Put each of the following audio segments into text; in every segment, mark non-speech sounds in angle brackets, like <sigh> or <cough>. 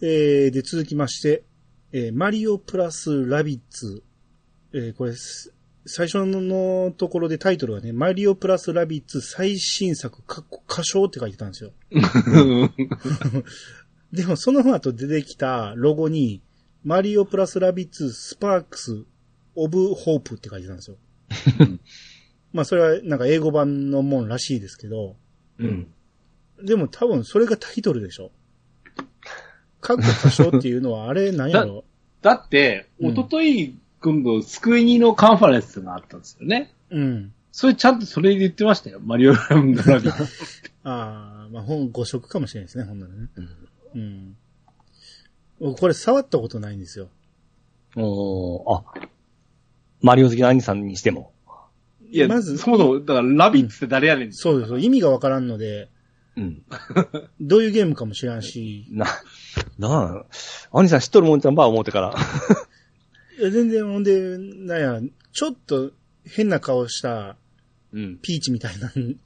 えー、で、続きまして、えーマリオプラスラビッツ。えーこれ、す最初のところでタイトルがね、マリオプラスラビッツ最新作、仮称って書いてたんですよ。<laughs> でもその後出てきたロゴに、マリオプラスラビッツスパークスオブホープって書いてたんですよ。<laughs> まあそれはなんか英語版のもんらしいですけど、うん。でも多分それがタイトルでしょ。かっこ歌唱っていうのはあれなんやろ？<laughs> だって、うんおととい、今度、スクエニのカンファレンスがあったんですよね。うん。それちゃんとそれで言ってましたよ。マリオランドラビ。<laughs> ああ、まあ本5色かもしれないですね、ほんならね。うん。僕これ触ったことないんですよ。おー、あ、マリオ好きな兄さんにしても。いや、まずそもそも、だから、ラビッツって誰やねん。そうです。意味がわからんので、うん。どういうゲームかも知らんし、な、なあ、兄さん知っとるもんちゃんば思ってから。<laughs> いや全然ほんで、なんや、ちょっと変な顔したうん。ピーチみたいなん <laughs>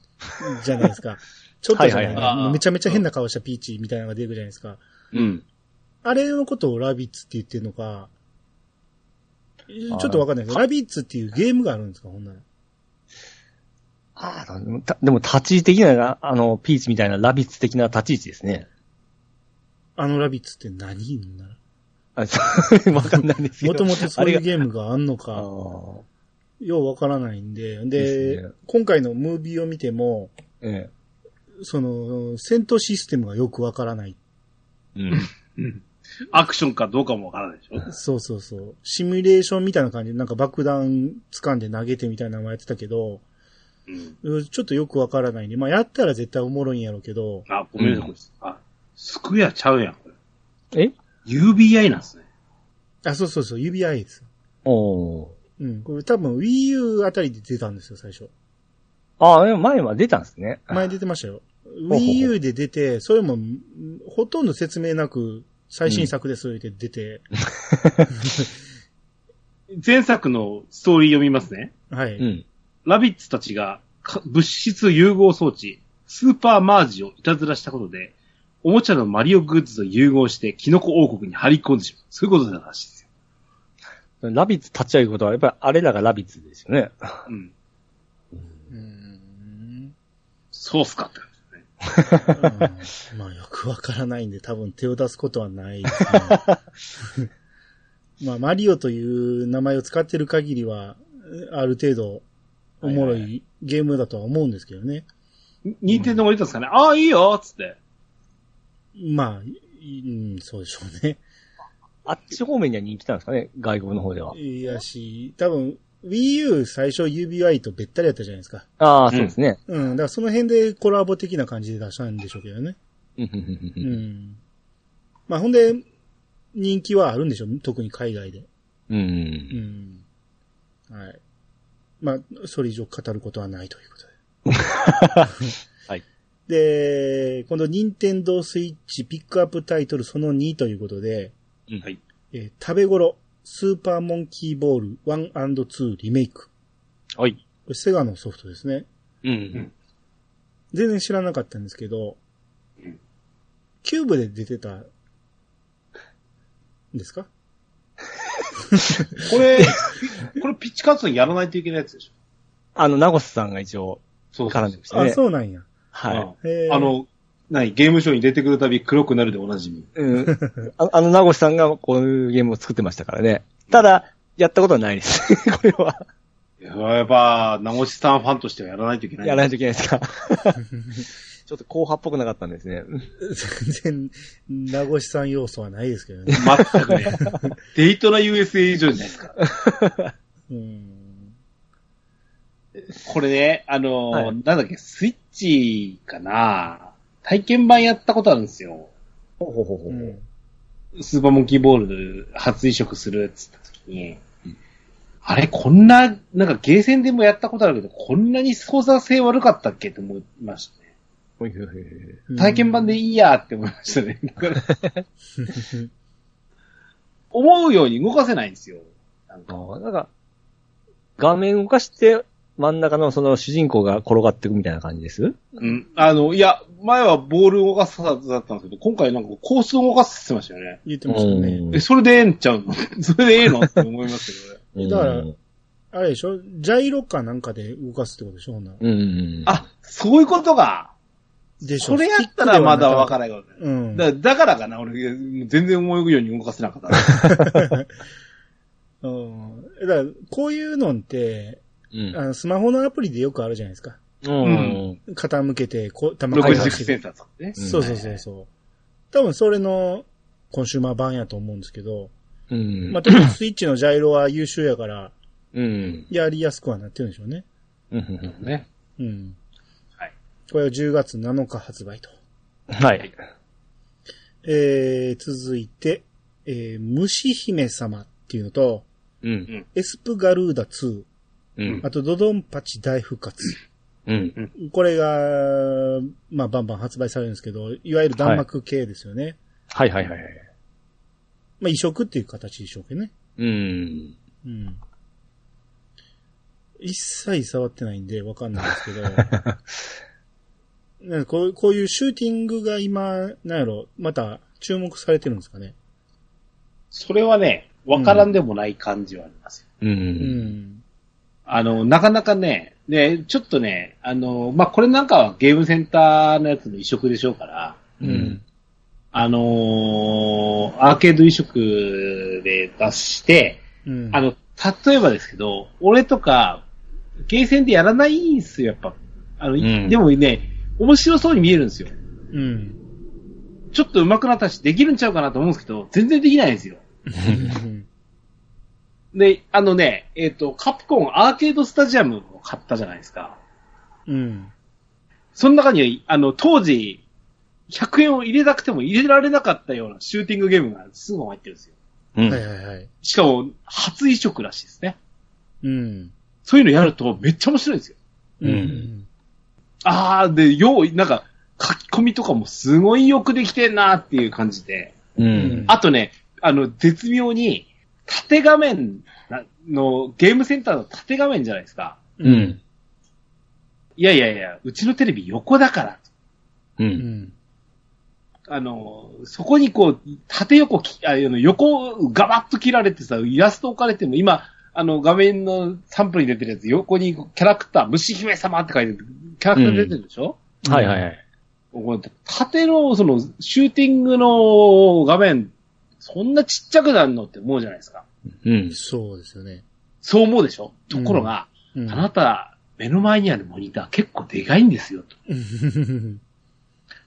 じゃないですか。ちょっとじゃない、はいはいめちゃめちゃ変な顔したピーチみたいなのが出てくるじゃないですか。うん。あれのことをラビッツって言ってるのか、ちょっとわかんないです。ラビッツっていうゲームがあるんですか、ほんなら。ああ、でもたでも立ち位置的な、あの、ピーチみたいなラビッツ的な立ち位置ですね。あのラビッツって何言うんだ？あそうわかんないですけど。もともとそういうゲームがあんのがか、あようわからないんで、で、今回のムービーを見ても、その、戦闘システムがよくわからない。え。うん。うんアクションかどうかもわからないでしょ。そうそうそう。シミュレーションみたいな感じで、なんか爆弾掴んで投げてみたいなのもやってたけど、うん。うんちょっとよくわからないんで、まあやったら絶対おもろいんやろうけど、あ、ごめんなさい、スクエアちゃうやん、これ。え UBI なんですね。あ、そうそうそう、指輪です。おー。うん。これ多分 Wii U あたりで出たんですよ、最初。ああ、でも前は出たんですね。前出てましたよ。Wii U で出て、それも、んほとんど説明なく、最新作ですって出て、前作のストーリー読みますね。はい。うん。ラビッツたちがか物質融合装置、スーパーマージをいたずらしたことで、おもちゃのマリオグッズと融合してキノコ王国に張り込んでしまう。そういうことだらしいですよ。ラビッツ立ち上げることは、やっぱりあれらがラビッツですよね。うん。うーんそうっすかって感じですね。うんまあよくわからないんで多分手を出すことはないですね。<laughs> まあマリオという名前を使ってる限りは、ある程度おもろはいはいゲームだとは思うんですけどね。ニンテンドーが言ったんですかね、ああ、いいよっつって。まあ、いうん、そうでしょうね。<laughs> あっち方面には人気なんですかね？外国の方では。いやし、多分 Wii U 最初 UBI とべったりやったじゃないですか。ああ、そうですね。うん、だからその辺でコラボ的な感じで出したんでしょうけどね。うん。まあほんで、人気はあるんでしょう特に海外で。うんう。うんん。はい。まあ、それ以上語ることはないということで。<laughs> はい。で、今度、任天堂スイッチピックアップタイトルその2ということで、うんはい。えー食べ頃、スーパーモンキーボール 1&2 リメイク。はい。これセガのソフトですね。うんうん。全然知らなかったんですけどうん、キューブで出てた、んですか？<laughs> これ、これピッチカツにやらないといけないやつでしょ。あの、ナゴスさんが一応そう絡んでましたあ、ね。そうなんや。はへーあ、の、何ゲームショーに出てくるたび黒くなるでおなじみ。い。うん。あ <laughs> あの、ナゴスさんがこういうゲームを作ってましたからね。ただ、やったことはないです。<laughs> これは。やっぱ、名越さんファンとしてはやらないといけない。やらないといけないですか。<laughs> ちょっと後派っぽくなかったんですね。全然、名越さん要素はないですけどね。全くね。デイトナ USA 以上じゃないですか。うん。これね、あのーはい。なんだっけ、スイッチかな。体験版やったことあるんですよ。ほうほうほうほうん。スーパーモンキーボール初移植するっつった時に、あれ、こんな、なんかゲーセンでもやったことあるけど、こんなに操作性悪かったっけって思いましたね。ほいほいほいほい。体験版でいいやって思いましたね。<laughs> 思うように動かせないんですよ。なんか。なんか、画面動かして真ん中のその主人公が転がっていくみたいな感じです？うん。あの、いや、前はボール動かすはずだったんですけど、今回なんかコース動かすって言ってましたよね。言ってましたね。え、それでええんちゃうの？<laughs> それでええの？って思いますけどね。うんだからあれでしょ？ジャイロかなんかで動かすってことでしょ？ほんならうんうん。あ、そういうことか。でしょ？それやったらまだわからい。ないことね。うん。だだからかな、俺、全然思うように動かせなかった。<laughs> うん。だから、こういうのって、うん。あのスマホのアプリでよくあるじゃないですか。うん。傾けて、こう、球60がセンサーとかね。そうそうそうそう。多分それのコンシューマー版やと思うんですけど、うん。まあ、特にスイッチのジャイロは優秀やから、うん。やりやすくはなってるんでしょうね。うん。ね。うん。はい。これは10月7日発売と。はい。えー、続いて、えー、虫姫様っていうのと、うん。エスプガルーダ2、うん。あとドドンパチ大復活。うん。これが、まあ、バンバン発売されるんですけど、いわゆる弾幕系ですよね。はいはいはいはい。まあ、移植っていう形でしょうけどね。うん。うん。一切触ってないんでわかんないですけど、<laughs> なんかこうこういうシューティングが今、なんやろ、また注目されてるんですかね。それはね、わからんでもない感じはありますよ。う。うんん。あの、なかなかね、ね、ちょっとね、あの、まあ、これなんかはゲームセンターのやつの移植でしょうから、うん。あのーアーケード移植で出して、うん。あの、例えばですけど、俺とか、ゲーセンでやらないんすよ、やっぱ。あの、んでもね、面白そうに見えるんですよ。うん。ちょっと上手くなったし、できるんちゃうかなと思うんですけど、全然できないんですよ。うん。で、あのね、えっ、と、カプコンアーケードスタジアムを買ったじゃないですか。うん。その中に、あの、当時、100円を入れなくても入れられなかったようなシューティングゲームがすぐ入ってるんですよ。うん。はいはいはい。しかも、初移植らしいですね。うん。そういうのやるとめっちゃ面白いんですよ。うん。あー、で、よう、なんか、書き込みとかもすごいよくできてんなっていう感じで。うん。あとね、あの、絶妙に、縦画面なの、ゲームセンターの縦画面じゃないですか。うん。いやいやいや、うちのテレビ横だから。う。うんん。あの、そこにこう、縦横き、あの、横、ガバッと切られてさ、イラスト置かれても、今、あの、画面のサンプルに出てるやつ、横にキャラクター、虫姫様って書いてる、キャラクター出てるでしょ、はいはいはい。これ縦の、その、シューティングの画面、そんなちっちゃくなるのって思うじゃないですか。うん。そうですよね。そう思うでしょ？ところが、うん。あなた、目の前にあるモニター結構でかいんですよ、と。う <laughs> ん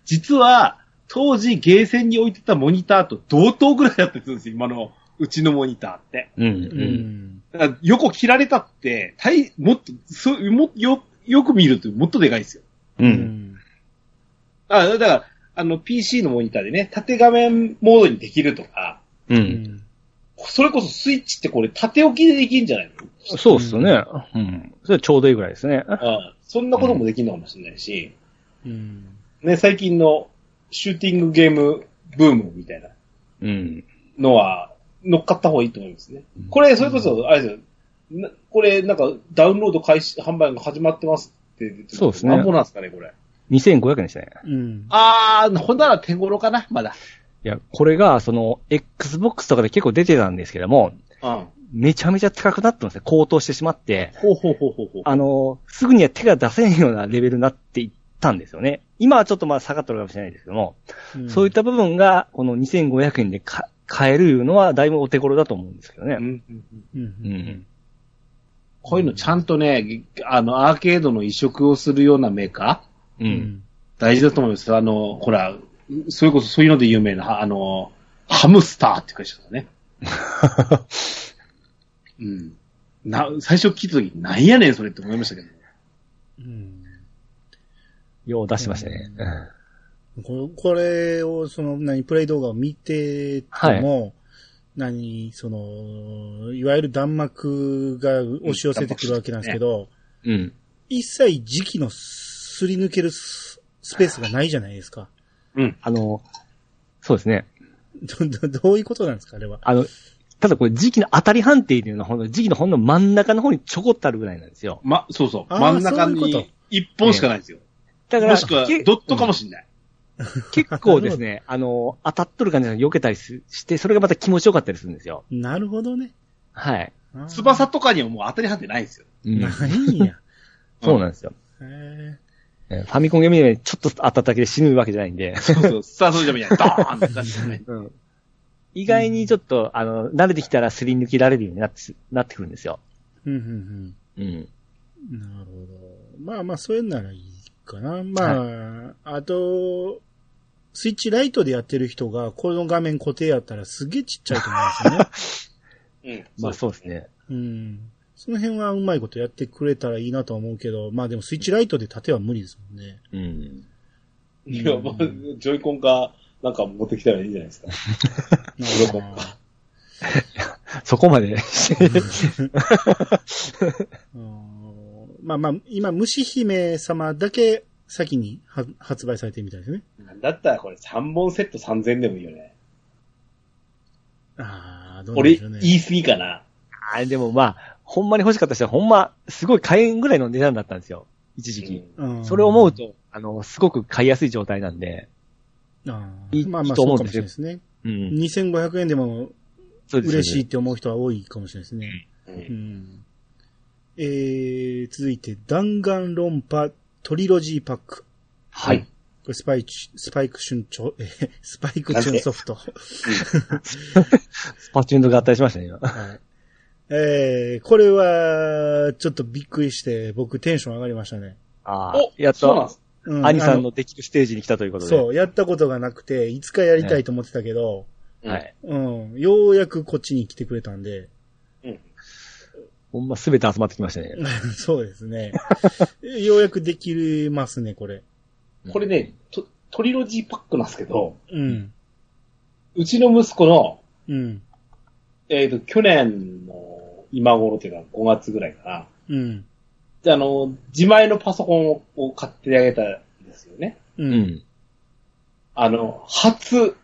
実は、当時ゲーセンに置いてたモニターと同等ぐらいだったりするんですよ、今の、うちのモニターって。うん。う。うんん。だから横切られたって、大、もっと、そう、も、よ、よく見るともっとでかいですよ。う。うんん。あ、だから、あの、PC のモニターでね、縦画面モードにできるとか、う。うんん。それこそスイッチってこれ縦置きでできるんじゃないの？そうっすよね。うん。それちょうどいいぐらいですね。ああそんなこともできるのかもしれないし、うん。ね、最近のシューティングゲームブームみたいなうん。のは乗っかった方がいいと思いますね。これ、それこそ、あれですよ。なこれ、なんか、ダウンロード開始、販売が始まってますって出てるそうですねなんぼなんですかね、これ。2500円でしたね。うん。あー、ほんなら手頃かな、まだ。いや、これが、その、Xbox とかで結構出てたんですけども、うん。めちゃめちゃ高くなったんですね。高騰してしまって、ほうほうほうほうほう。あの、すぐには手が出せんようなレベルになっていったんですよね。今はちょっとまあ下がってるかもしれないですけども、そういった部分が、この2500円でか買えるいうのは、だいぶお手頃だと思うんですけどね。うんうんうんうん。うん。こういうのちゃんとね、あの、アーケードの移植をするようなメーカーう。うんん。大事だと思いますよ。あの、ほら、それこそそういうので有名な、あの、ハムスターって会社だね。<laughs> うん。な、最初聞いた時、なんやねん、それって思いましたけど。うん。よう出してましたね。これこれを、その、何、プレイ動画を見てても、何、その、いわゆる弾幕が押し寄せてくるわけなんですけど、うん。一切時期のすり抜けるススペースがないじゃないですか。うん。あの、そうですね。ど、<laughs> どどういうことなんですか、あれは。あの、ただこれ時期の当たり判定っていうのは、ほんの時期のほんの真ん中の方にちょこっとあるぐらいなんですよ。ま、そうそう。真ん中に一本しかないんですよ。だから、もしくはけドットかもしんない。結構ですね、<laughs> あの、当たっとる感じで避けたりすして、それがまた気持ちよかったりするんですよ。なるほどね。はい。翼とかにはもう当たり判定ないんですよ。うんないんや。<laughs> そうなんですよ。へえファミコンゲームでちょっと当たっただけで死ぬわけじゃないんで。そうそう。スターソルジャーみたいに <laughs> ドーンって感じじゃない。うん意外にちょっと、あの、慣れてきたらすり抜けられるようになって、なってくるんですよ。ーうんうんうん。うん。なるほど。まあまあ、そういうならいいかな。まあ、あと、スイッチライトでやってる人が、この画面固定やったらすげえちっちゃいと思うんですよね。うん。まあそうですね。うん。その辺はうまいことやってくれたらいいなとは思うけど、まあでもスイッチライトで縦は無理ですもんね。うん。いや、まあ、ジョイコンか、なんか持ってきたらいいんじゃないですか。鱗あそこまで。まあまあ、今、虫姫様だけ先には発売されてるみたいですね。だったらこれ3本セット3000円でもいいよね。ああ、どうなん俺でしょうね。言い過ぎかな。あれでもまあ、ほんまに欲しかった人はほんま、すごい買えんぐらいの値段だったんですよ。一時期。うんそれを思うと、あの、すごく買いやすい状態なんで。あいいーまあまあ、いいと思そうかもしれないですね。うん。2500円でも嬉しいって思う人は多いかもしれないですね。う。うんん。えー、続いて、弾丸論破トリロジーパック。はい。これスパイチ、スパイクチュンチョ、えースパイクチュンソフト。スパチューンと合体しましたね、今。はい。えー、これは、ちょっとびっくりして、僕テンション上がりましたね。ああお、やっとそうなんです、うん兄さんあのできるステージに来たということで。そう、やったことがなくて、いつかやりたいと思ってたけど、はい。うん、ようやくこっちに来てくれたんで、うん。ほんま全て集まってきましたね。<laughs> そうですね。ようやくできますね、これ。これね、トトリロジーパックなんですけど、うん。うちの息子の、うん。えっ、と、去年の今頃っていうか5月ぐらいかな。うん。で、あの、自前のパソコンをを買ってあげたんですよね。う。うんん。あの、初、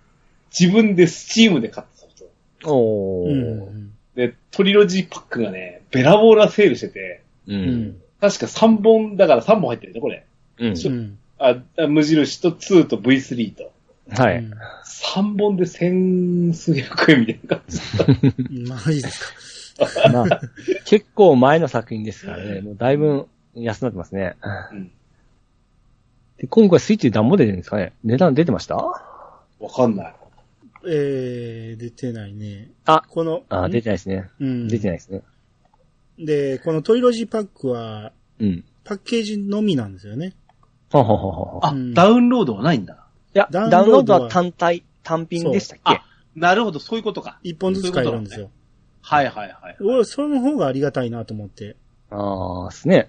自分でスチームで買ったソフト。おうー。ん。で、トリロジーパックがね、ベラボーラセールしてて、う。うんん。確か3本、だから3本入ってるね、これ。うん。うん。あ、あ無印と2と V3 と。はい。うん3本で千数百円みたいな感じ。<laughs> マジですか。まあ、結構前の作品ですからね、もうだいぶ安くなってますね。うん。で、今回スイッチで何も出てるんですかね？値段出てました？わかんない。えー、出てないね。あ、この、あ、出てないですね。うん。出てないですね。で、このトリロジーパックは、うん。パッケージのみなんですよね。ははははは。あ、うんダウンロードはないんだ。いや、ダダウンロードはは単体、単品でしたっけ？あ、なるほど、そういうことか。一本ずつ買えるんですよ。はいはいはい。俺、その方がありがたいなと思って。ああ、ですね。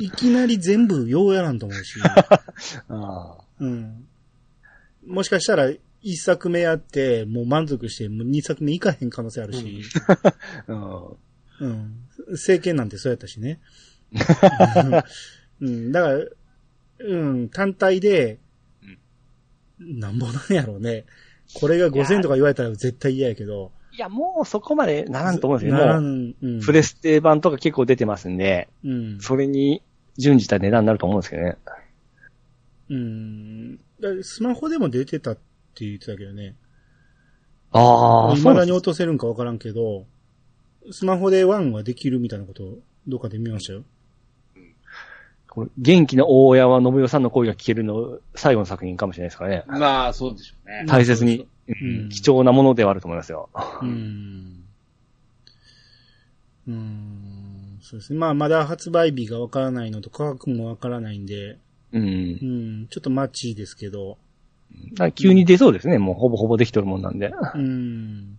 いきなり全部ようやらんと思うし。<laughs> あうん。もしかしたら、一作目やって、もう満足して、もう二作目いかへん可能性あるし。あ。<laughs> うん。うん。政権なんてそうやったしね。<laughs> うん。だから、うん、単体で、なんぼなんやろうね。これが5000とか言われたら絶対嫌やけど。いや、もうそこまでならんと思うんですけど、もう、ん、うん。プレステ版とか結構出てますんで、うん。それに準じた値段になると思うんですけどね。うん。スマホでも出てたって言ってたけどね。ああ、未だに落とせるんかわからんけど、スマホでワンはできるみたいなことをどっかで見ましたよ。これ元気な大親は信代さんの声が聞けるの最後の作品かもしれないですからね。まあ、そうでしょうね。大切に、うんうん貴重なものではあると思いますよ。うん。うん。そうですね。まあ、まだ発売日がわからないのと価格もわからないんで、うんう。ん、ちょっと待ちですけど、あ急に出そうですね。もうほぼほぼできとるもんなんで。うん。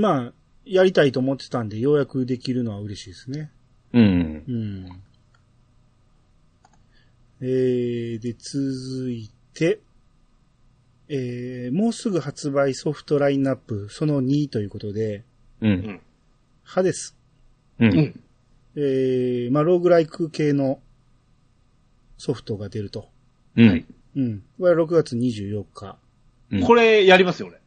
まあ、やりたいと思ってたんで、ようやくできるのは嬉しいですね。うん。うん。えー、で、続いて、えー、もうすぐ発売ソフトラインナップ、その2ということで、うん。ハデス。う。うんん。えー、まあ、ローグライク系のソフトが出ると。うん。はいうん。これは6月24日。うんこれ、やりますよ、俺。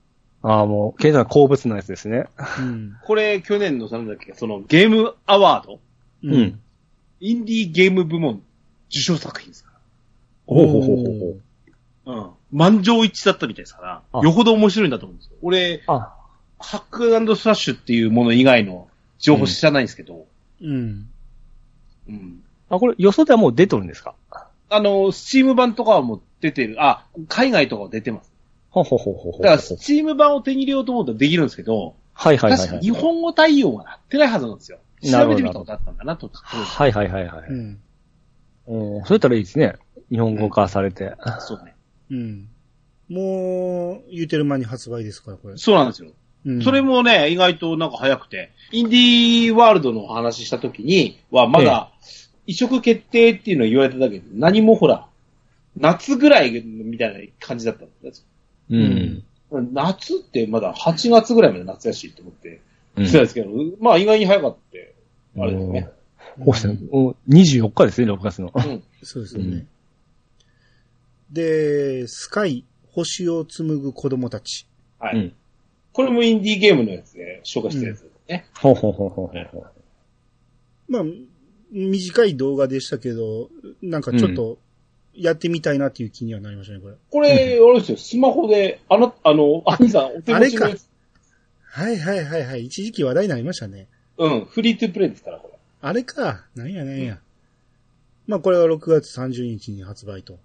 ああ、もう、ケンさん好物のやつですね。うん。<laughs> これ、去年の、なんだっけ、その、ゲームアワード？う。ん。インディーゲーム部門受賞作品ですかほうほうほうほうほう。ん。満場一致だったみたいですから、あよほど面白いんだと思うんですよ。俺、あ、ハックスラッシュっていうもの以外の情報知らないんですけど、うん。うん。あ、これ、予想ではもう出とるんですか？あの、スチーム版とかはもう出てる、あ、海外とかは出てます。ほうほうほうほうほう。だから、スチーム版を手に入れようと思ったらできるんですけど、はいはいはい日本語対応はなってないはずなんですよ。なるほど調べてみたことあったんだなと。はいはいはいはい。うん。うん。そうやったらいいですね。日本語化されて。そうね。うん。もう、言うてる間に発売ですから、これ。そうなんですよ。うんそれもね、意外となんか早くて、インディーワールドの話した時には、まだ、移植決定っていうのを言われただけで、何もほら、夏ぐらいみたいな感じだったんですうん。夏ってまだ8月ぐらいまで夏らしいと思って、うんそうですけど、まあ意外に早かった。あれですね。そうですね。お24日ですね、6月の。うん。そうですよね。で、スカイ、星を紡ぐ子供たち。はい。うん。これもインディーゲームのやつで紹介したやつですね。ほうほうほうほうほうほう。まあ、短い動画でしたけど、なんかちょっと、やってみたいなっていう気にはなりましたね、これ。これ、あれですよ、スマホで、あの、あの、アニさん、お手持ちのやつ。はいはいはいはい。一時期話題になりましたね。うん、フリートゥープレイですから、これ。あれか。なんやなんや。まあこれは6月30日に発売と。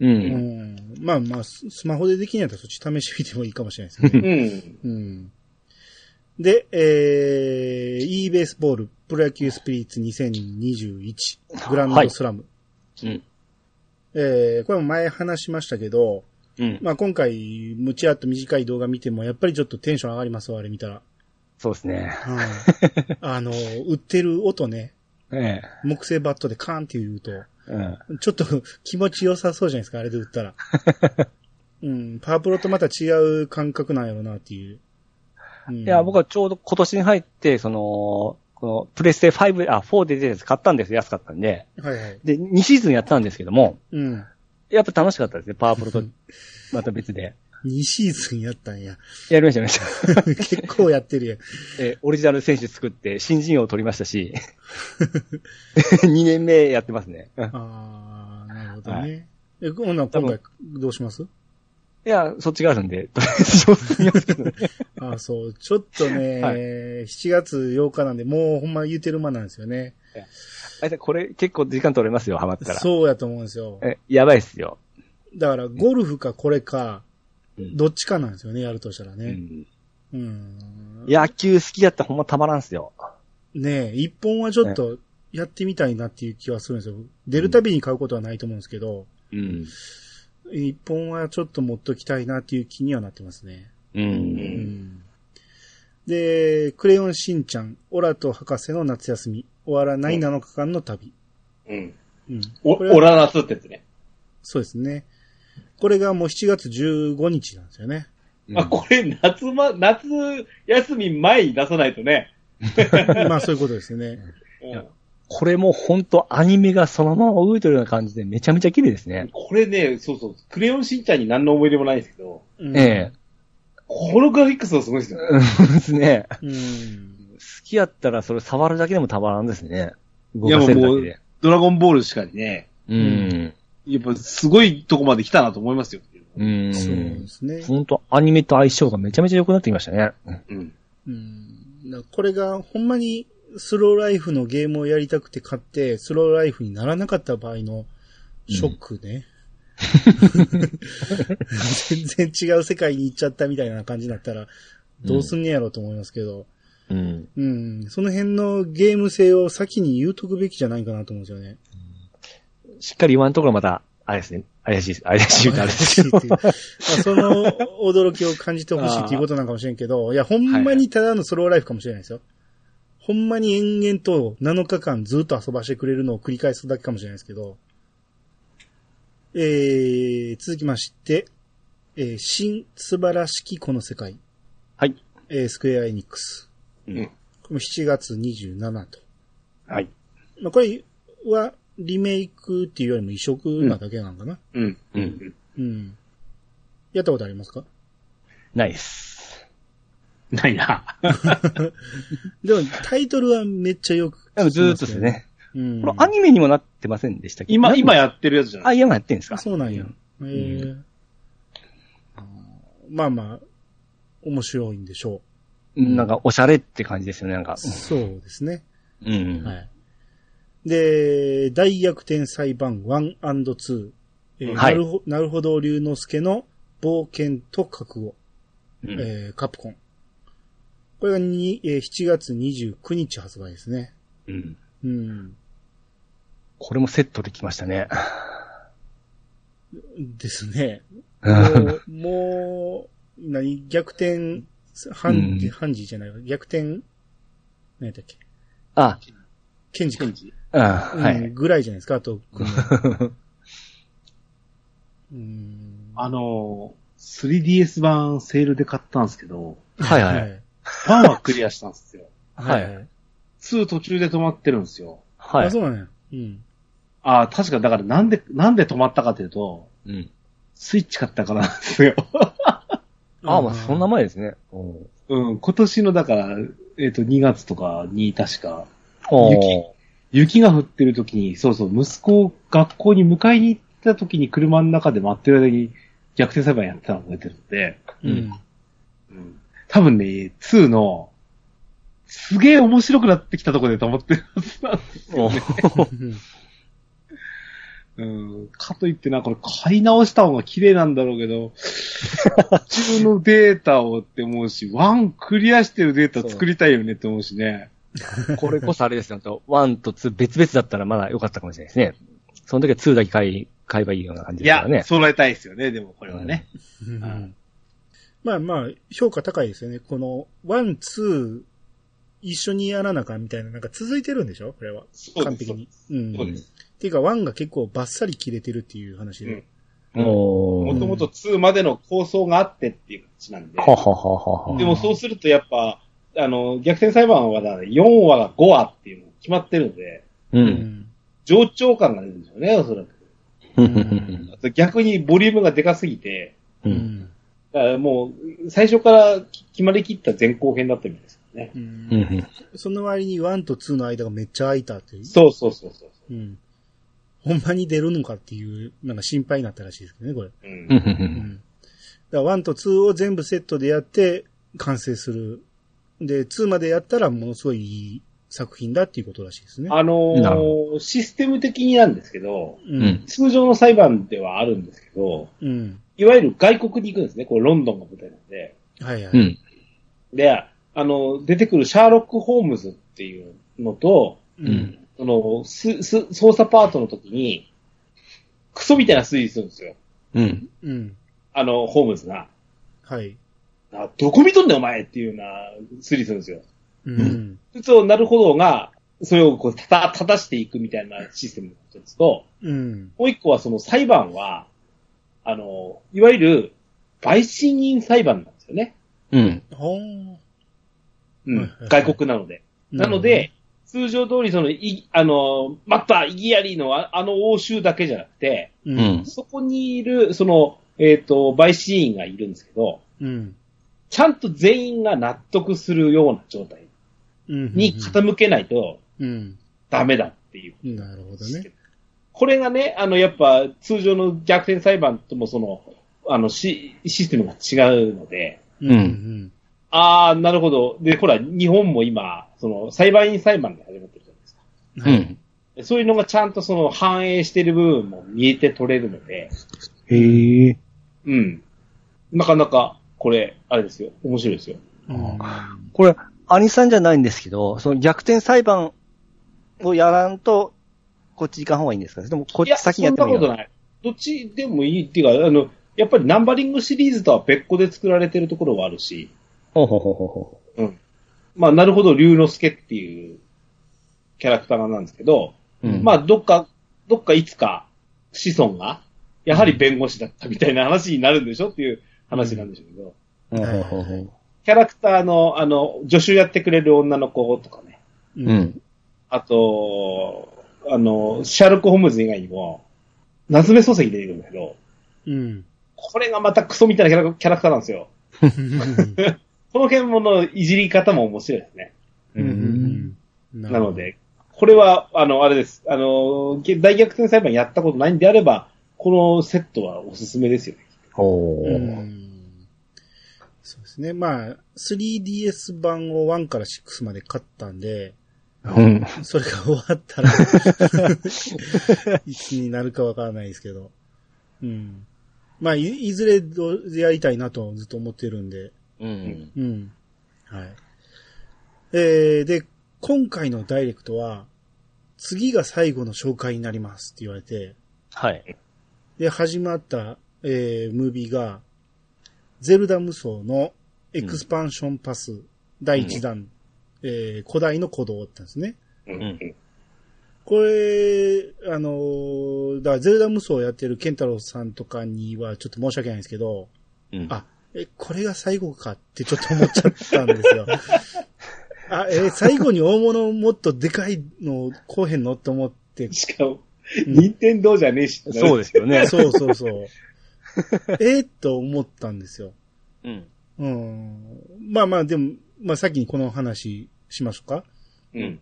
う。うんん。まあまあ、ススマホでできないとそっち試してみてもいいかもしれないですね。うん。うん。で、えー、e ベースボール、プロ野球スピリッツ2021、グランドスラム。うん。えー、これも前話しましたけど、うん。まあ今回、むちゃっと短い動画見ても、やっぱりちょっとテンション上がりますわ、あれ見たら。そうですね。はいあの、売ってる音ね、<laughs> え木製バットでカーンって言うと、え。うん。ちょっと気持ちよさそうじゃないですか、あれで売ったら。<laughs> うん、パワープロとまた違う感覚なんやろなっていう。うん、いや、僕はちょうど今年に入って、その、この、プレステ5、あ、4で出やつ買ったんですよ。安かったんで。はいはい。で、2シーズンやったんですけども、うん。やっぱ楽しかったですね。パワープロと、<laughs> また別で。2シーズンやったんや。やりました、やりました。<laughs> 結構やってるやん。<laughs> えーオリジナル選手作って、新人王を取りましたし、<laughs> 2年目やってますね。うんあー、なるほどはね。え、ほんなら今回どうします？いや、そっちがあるんで、とりあえず。あーそう。ちょっとね、はい7月8日なんで、もうほんま言うてる間なんですよね。あいつこれ結構時間取れますよ、ハマったら。そうやと思うんですよ。え、やばいっすよ。だから、ゴルフかこれか、うんどっちかなんですよね、やるとしたらね。うんうん。野球好きやったらほんまたまらんっすよ。ねえ、一本はちょっとやってみたいなっていう気はするんですよ。出るたびに買うことはないと思うんですけど、うん。一本はちょっと持っときたいなっていう気にはなってますね。う。うんん。で、クレヨンしんちゃん、オラと博士の夏休み、終わらない7日間の旅。うん。うん。オラ夏ってやつね。そうですね。これがもう7月15日なんですよね。あ、これ夏ま、夏休み前に出さないとね。<laughs> まあそういうことですね。うんこれもほんとアニメがそのまま動いてるような感じでめちゃめちゃ綺麗ですね。これね、そうそう、クレヨンしんちゃんに何の思い出もないんですけど、うんえこのグラフィックスはすごいですよね。ですね。うん。好きやったらそれ触るだけでもたまらんですね。動いやかせるだもうけで。ドラゴンボールしかりね、うん。やっぱすごいとこまで来たなと思いますよ。うん。そうですね。ほんとアニメと相性がめちゃめちゃ良くなってきましたね。うん。うん。これがほんまにスローライフのゲームをやりたくて買って、スローライフにならなかった場合のショックね。全然違う世界に行っちゃったみたいな感じになったら、どうすんねやろうと思いますけど、うん。うん、その辺のゲーム性を先に言うとくべきじゃないかなと思うんですよね。しっかり言わんところまた、あれですね。怪しいです。怪しい言うとあれですけど怪しいっていうまあその驚きを感じてほしいっていうことなんかもしれんけど、いや、ほんまにただのスローライフかもしれないですよ。ほんまに延々と7日間ずっと遊ばしてくれるのを繰り返すだけかもしれないですけど、えー、続きまして、えー、新素晴らしきこの世界。はい。えー、スクエアエニックス。うんこれも7月27と。はい。まあ、これはリメイクっていうよりも移植なだけなのかな、うん。うん。うん、やったことありますか？ないっす。ないな。<laughs> でも、タイトルはめっちゃよく、でもずーっとですね。。うん。これアニメにもなってませんでしたっけ？今、今ややってるやつじゃなあ、い今やってんですあ、か？そうなんや。へえまあまあ、面白いんでしょうんなんか、おしゃれって感じですよね、なんかう。。そうですね。うん。はい。で、大逆転裁判 1&2。えーはいなるほなるほど龍之介の冒険と覚悟。うんえーカプコン。これがに、えー7月29日発売ですね。うん。うん。これもセットできましたね。ですね。うもんう、もう、何、逆転、ハンジ、うんハンジじゃないわ。逆転、何やったっけ？あ、ケンジか。ケンジうん、はうん、い。ぐらいじゃないですか、あと、<laughs> うん。あの、3DS 版セールで買ったんですけど、はいはい。1はクリアしたんですよ。はい。はいはい。2途中で止まってるんですよ。はいあ、。そうなんや。うん。ああ、確かだからなんで、なんで止まったかというと、うん。スイッチ買ったからなんですよ。あ、まあ、そんな前ですね。うん、今年のだから、えっ、と、2月とかに確か、雪雪が降ってる時に、そうそう、息子を学校に迎えに行った時に車の中で待ってる間に逆転裁判やってたのを覚えてるんで、うん。うん、多分ね、2の、すげえ面白くなってきたところで止まってるはずなんですよね。うん <laughs> うん、かといってな、これ買い直した方が綺麗なんだろうけど、<laughs> 自分のデータをって思うし、ワンクリアしてるデータ作りたいよねって思うしね。<laughs> これこそあれですよ。と1と2別々だったらまだ良かったかもしれないですね。その時は2だけ買い、買えばいいような感じいやですから、ね。揃えたいですよね、でもこれはね。うんんまあまあ、評価高いですよね。この、 one、two、一緒にやらなあかんみたいな、なんか続いてるんでしょ？これは。そうです完璧に。うん。そうです。っていうか、 one が結構バッサリ切れてるっていう話で。おーもともと2までの構想があってっていう形なんで。ははははは。でもそうするとやっぱ、あの、逆転裁判はだ、4話が5話っていうの決まってるんで、う。うんん。冗長感が出るんですよね、おそらく。うん。<laughs> 逆にボリュームがでかすぎて、う。うんん。だからもう、最初から決まりきった前後編だったみたいですよね。う。うんん。その割に one と two の間がめっちゃ空いたっていう。そうそうそうそう。うん。ほんまに出るのかっていう、なんか心配になったらしいですけどね、これ。うんうん。うん。だから one と two を全部セットでやって完成する。で、 two までやったらものすごいいい作品だっていうことらしいですね。あのー、システム的になんですけど、ううん。通常の裁判ではあるんですけど、うん。いわゆる外国に行くんですね。これロンドンが舞台なんで。はいはい。うん。で、あの、出てくるシャーロック・ホームズっていうのと、ううん。その、す、す、捜査パートの時に、クソみたいな推理するんですよ。うん。うん。あの、ホームズが。はい。あどこ見とんねんお前っていうような推理するんですよ。うん。普通、なるほどが、それをこう、たた、正していくみたいなシステムの一つと、うん。もう一個はその裁判は、あの、いわゆる、陪審員裁判なんですよね。うん。うん外国なので。なので、通常通りその、い、あの、また、イギアリーのああの欧州だけじゃなくて、う。うんん。そこにいる、その、えっ、と、陪審員がいるんですけど、うん。ちゃんと全員が納得するような状態うん。に傾けないとうん。ダメだっていう。なるほどね。これがね、あの、やっぱ通常の逆転裁判ともその、あの、シシステムが違うので、うんん。あー、なるほど。で、ほら、日本も今、その、裁判員裁判で始まってるじゃないですか。はい。うん。そういうのがちゃんとその反映してる部分も見えて取れるので、へえ。うん。なかなか、これ、あれですよ。面白いですよ。うんこれ、兄さんじゃないんですけど、その逆転裁判をやらんと、こっち行かん方がいいんですかでも、こっち先にやってもいいのそんなことない。どっちでもいいっていうか、あの、やっぱりナンバリングシリーズとは別個で作られてるところはあるし、ほうほうほうほうほうん。まあ、なるほど、龍之介っていうキャラクターなんですけど、う。うん。まあ、どっか、どっかいつか子孫が、やはり弁護士だったみたいな話になるんでしょっていう話なんでしょうけど、ほうほうほうほう。キャラクターの、あの、助手やってくれる女の子とかね、う。うんん。あと、あの、シャーロック・ホームズ以外にも、夏目漱石出てくるんだけど、うん。これがまたクソみたいなキャラキャラクターなんですよ。この辺ものいじり方も面白いですね。うん。なので、これは、あの、あれです。あの、大逆転裁判やったことないんであれば、このセットはおすすめですよね。ほう。ん。そうですね。まあ、3DS 版を1から6まで買ったんで、うん。それが終わったら、<laughs> いつになるかわからないですけど。うん。まあ、いいずれどやりたいなとずっと思ってるんで。うん。うん。はい。えー、で、今回のダイレクトは、次が最後の紹介になりますって言われて、はい。で、始まった、えー、ムービーが、ゼルダ無双のエクスパンションパス第1弾、えー、古代の鼓動ってんですね。うんうんこれ、あのーだからゼルダ無双をやってるケンタロウさんとかにはちょっと申し訳ないんですけど、うん。あ、え、これが最後かってちょっと思っちゃったんですよ。<laughs> あ、え、最後に大物もっとでかいのこうへんのって思って。しかも、任天堂じゃねえし。そうですよね。そうそうそう。<laughs> えと思ったんですよ。うん。うん。まあまあ、でも、まあ先にこの話しましょうか。うん。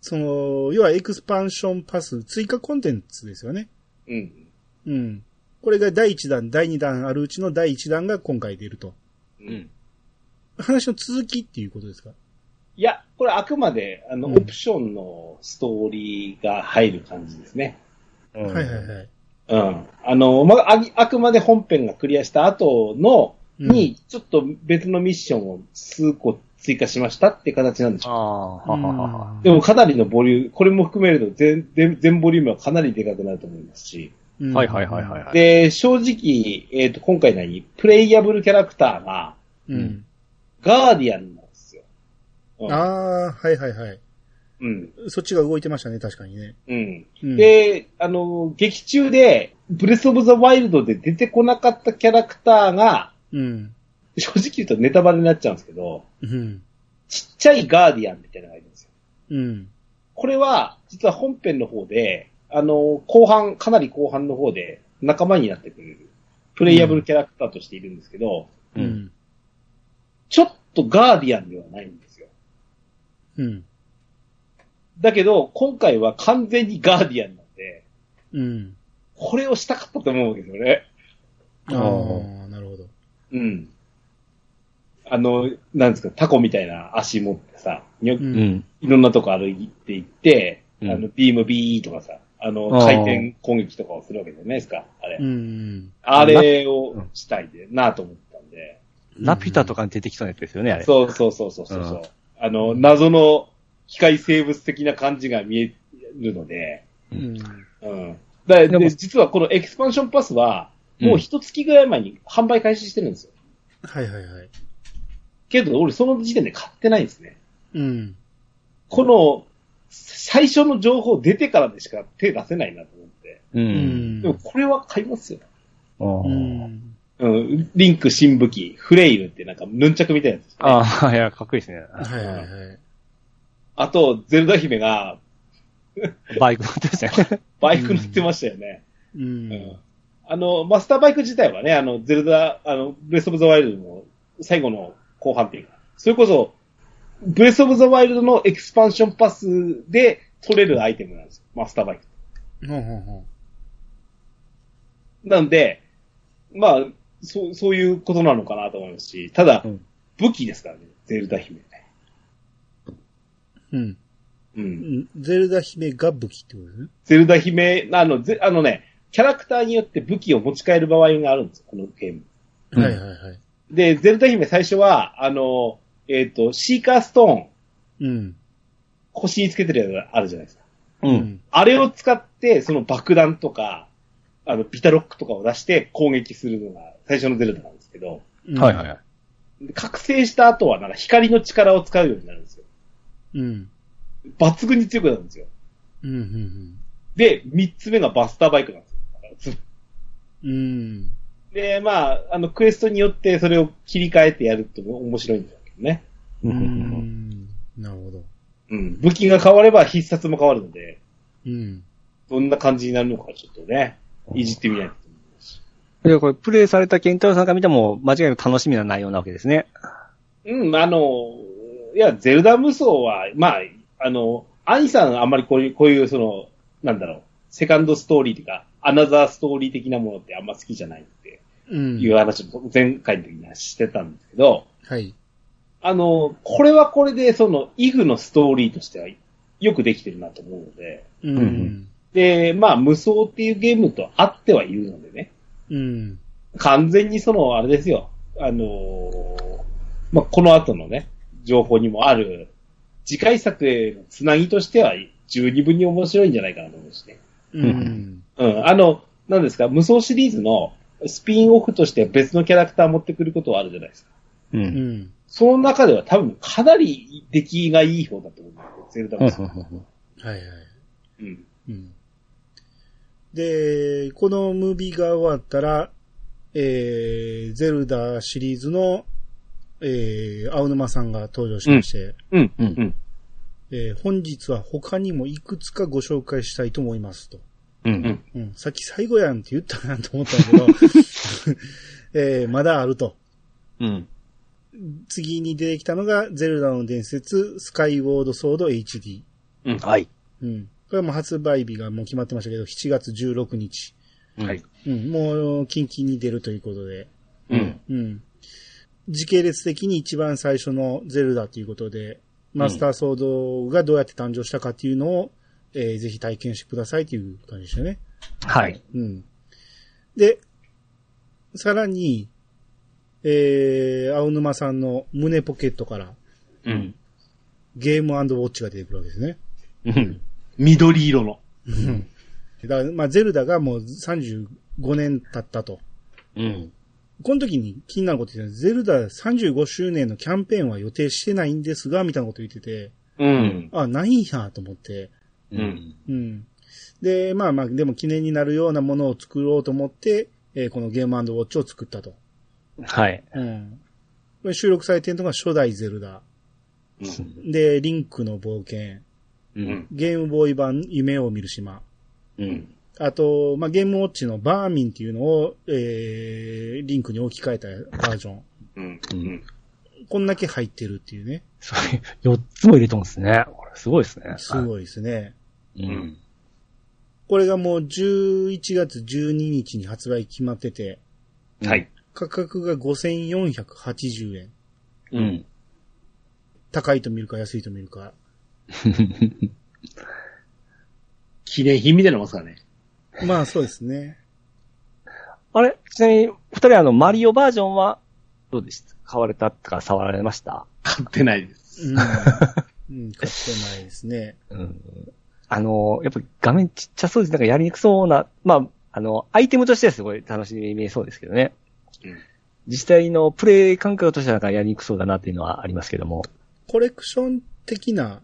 その、要はエクスパンションパス追加コンテンツですよね。うん。うん。これが第1弾、第2弾あるうちの第1弾が今回出ると。う。うんん。話の続きっていうことですか？いや、これあくまで、あの、うんオプションのストーリーが入る感じですね。うんはいはいはい。うん。あの、まあ、ああくまで本編がクリアした後の、うんに、ちょっと別のミッションを数個追加しましたって形なんでしあょあ、ははは。でもかなりのボリューム、これも含めると全、全全ボリュームはかなりでかくなると思いますし。うんはいはいはいはいはい。で、正直、えっ、と、今回何プレイヤブルキャラクターが、うん。ガーディアンなんですよ。うんああ、はいはいはい。うん。そっちが動いてましたね、確かにね。うん。うん、で、あの、劇中で、ブレスオブザワイルドで出てこなかったキャラクターが、うん。正直言うとネタバレになっちゃうんですけど、うん。ちっちゃいガーディアンみたいなのがいるんですよ。うん。これは、実は本編の方で、あの、後半、かなり後半の方で仲間になってくれる、プレイヤブルキャラクターとしているんですけど、う。ん。ちょっとガーディアンではないんですよ。うん。だけど、今回は完全にガーディアンなんで、うん。これをしたかったと思うんですよね。ああ、なるほど。うん。あの、なんですか、タコみたいな足持ってさ、にょう。うんん。いろんなとこ歩いていって、うんあの、ビームビーとかさ、あの、回転攻撃とかをするわけじゃないですか、あれ。うん。あれをしたいで、なと思ったんで。ラピュタとかに出てきそうなやつですよね、あれ。そうそうそうそうそう。あの、謎の機械生物的な感じが見えるので、うん。うん。だで実はこのエクスパンションパスは、もう一月ぐらい前に販売開始してるんですよ。はいはいはい。けど、俺その時点で買ってないんですね。うん。この、最初の情報出てからでしか手出せないなと思って。う。うんん。でもこれは買いますよ。あうーん。うん。リンク新武器、フレイルってなんかヌンチャクみたいなやつね、ああ、いや、かっこいいですね。はいはいはい。あと、ゼルダ姫がバイク乗ってましたね。<laughs> バイク乗ってましたよね。ううんん。あの、マスターバイク自体はね、あの、ゼルダ、あの、ブレスオブザワイルドの最後の後半っていうか、それこそ、ブレスオブザワイルドのエクスパンションパスで取れるアイテムなんですよ。マスターバイク。ほんほんほん。なんで、まあ、そう、そういうことなのかなと思いますし、ただ、うん武器ですからね、ゼルダ姫。うん。ゼルダ姫が武器ってことですね。ゼルダ姫、あの、ぜあのね、キャラクターによって武器を持ち帰る場合があるんですよ、このゲーム。うんはいはいはい。で、ゼルダ姫最初は、あの、えっ、と、シーカーストーン、うん。腰につけてるやつがあるじゃないですか。うん。。あれを使って、その爆弾とか、あの、ビタロックとかを出して攻撃するのが最初のゼルダなんですけど、うんはいはいはい。覚醒した後はなんか光の力を使うようになるんですよ。うん。抜群に強くなるんですよ。うん。うん。で、三つ目がバスターバイクなんですよ。うん。で、まあ、あの、クエストによってそれを切り替えてやると面白いんですけどね。ううんん。なるほど。うん。武器が変われば必殺も変わるので、うん。どんな感じになるのかちょっとね、いじってみないと思います。で、これ、プレイされたケンタロウさんが見ても、間違いなく楽しみな内容なわけですね。うん、あの、いや、ゼルダ無双は、まあ、あの、アニさんあんまりこういう、こういう、その、なんだろう、セカンドストーリーというか、アナザーストーリー的なものってあんま好きじゃないってうん。いう話も前回の時にはしてたんですけど、はい。あの、これはこれで、その、イフのストーリーとしてはよくできてるなと思うので、うん。うんで、まあ、無双っていうゲームと合ってはいるのでね、うん。完全にその、あれですよ、あのーまあ、この後のね、情報にもある、次回作へのつなぎとしては、十二分に面白いんじゃないかなと思うしね。うん。うん、あの、なんですか、無双シリーズのスピンオフとして別のキャラクター持ってくることはあるじゃないですか。う。うんん。その中では多分かなり出来がいい方だと思うんですよ、ゼルダ無双。はいはい。うん。うん。で、このムービーが終わったら、えー、ゼルダシリーズの、えー、青沼さんが登場しまして、うん。うんうん。えー本日は他にもいくつかご紹介したいと思いますと。うん。うん、さっき最後やんって言ったなと思ったんだけど、<laughs> <laughs> えーまだあると。うん。次に出てきたのが、ゼルダの伝説、スカイウォードソード HD。うん。はい。うん。これはもう発売日がもう決まってましたけど、7月16日。はい。うん。もう、近々に出るということで。うん。うん。時系列的に一番最初のゼルダということで、マスターソードがどうやって誕生したかっていうのを、えーぜひ体験してくださいという感じでしたね。はい。うん。で、さらに、えー、青沼さんの胸ポケットからうん。ゲームウォッチが出てくるわけですね。うん。緑色の。うん。だから、まあ、ゼルダがもう35年経ったと。うん。この時に気になること言ってたゼルダ35周年のキャンペーンは予定してないんですが、みたいなこと言ってて、うん。あ、ないんやと思って。うん。うん。で、まあまあ、でも記念になるようなものを作ろうと思って、えーこのゲームウォッチを作ったと。はい。うん。これ収録されてるのが初代ゼルダ。で、リンクの冒険。うん。ゲームボーイ版夢を見る島。うん。あと、まあ、ゲームウォッチのバーミンっていうのを、えー、リンクに置き換えたバージョン。うん。うん。こんだけ入ってるっていうね。そういう、4つも入れてますね。これすごいですね。すごいですね。い。うん。これがもう11月12日に発売決まってて、はい。価格が5480円。うん。高いと見るか安いと見るか。<laughs> 記念品みたいなもんですからね。<laughs> まあそうですね。あれ？ちなみに、二人あの、マリオバージョンは、どうでした？買われたとか触られました？買ってないです。うん。<laughs> うん、買ってないですね。うん。あの、やっぱ画面ちっちゃそうです。なんかやりにくそうな、まあ、あの、アイテムとしてはすごい楽しみ見えそうですけどね。うん実際のプレイ感覚としてはなんかやりにくそうだなっていうのはありますけども。コレクション的な、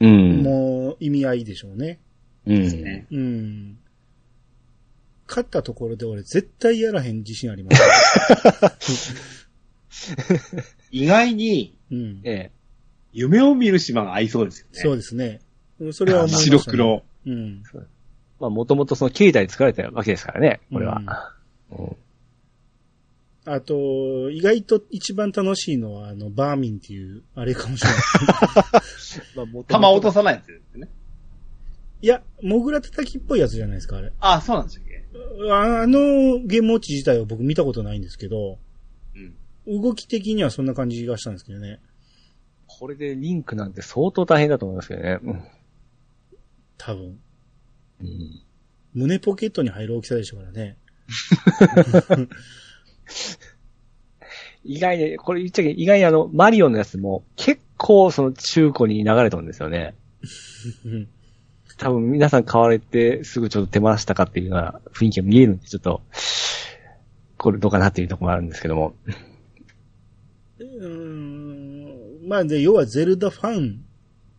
うん。もう意味合いでしょうね。うん。ねうん。勝ったところで俺絶対やらへん自信あります。意外に、うん。ええ。夢を見る島が合いそうですよね。そうですね。それは思いました、ね。白黒。うん。まあ、もともとその携帯で作られたわけですからね、これは。うんあと、意外と一番楽しいのは、あの、バーミンっていう、あれかもしれない。<laughs> 弾落とさないやつですね。いや、モグラ叩きっぽいやつじゃないですか、あれ。あ、そうなんですよね。ああのゲームウォッチ自体は僕見たことないんですけど、うん。動き的にはそんな感じがしたんですけどね。これでリンクなんて相当大変だと思いますけどね。多分。うん胸ポケットに入る大きさでしたからね。<laughs> 意外に、これ言っちゃけど意外にあの、マリオのやつも結構その中古に流れたんですよね。<laughs> うん多分皆さん買われてすぐちょっと手間したかっていうような雰囲気が見えるんで、ちょっと、これどうかなっていうところもあるんですけども。うーんまあで、要はゼルダファン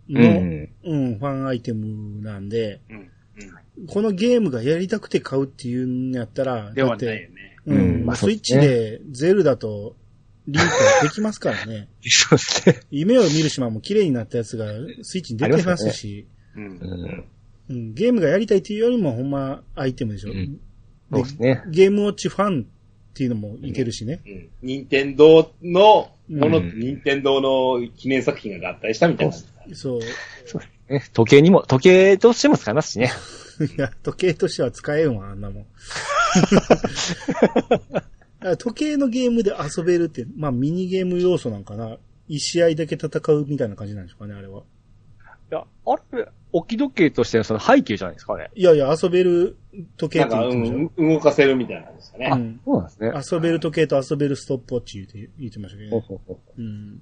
うの、ん。うん、ファンアイテムなんで、うん。このゲームがやりたくて買うっていうんやったら、ではだってないよね。うん、うんまあスイッチでゼルダとリンクはできますからね。<laughs> そうですね。夢を見る島も綺麗になったやつがスイッチに出てますし、うんう。ん。うん、ゲームがやりたいっていうよりもほんまアイテムでしょ。うんそうですね。ゲームウォッチファンっっていうのもいけるしね。うん。任天堂のもの、うん任天堂の記念作品が合体したみたいな。そう。ね時計にも、時計としても使えますしね。<laughs> いや、時計としては使えんわ、あんなもん。<laughs> 時計のゲームで遊べるって、まあミニゲーム要素なんかな。一試合だけ戦うみたいな感じなんでしょうかね、あれは。いや、あれ、置き時計としてのその背景じゃないですかね。いやいや、遊べる時計ってなんか、言ってましうん、動かせるみたいなんですかね。そうなんですね。た。遊べる時計と遊べるストップウォッチ言って言ってましたけどね。ほうほうほうん。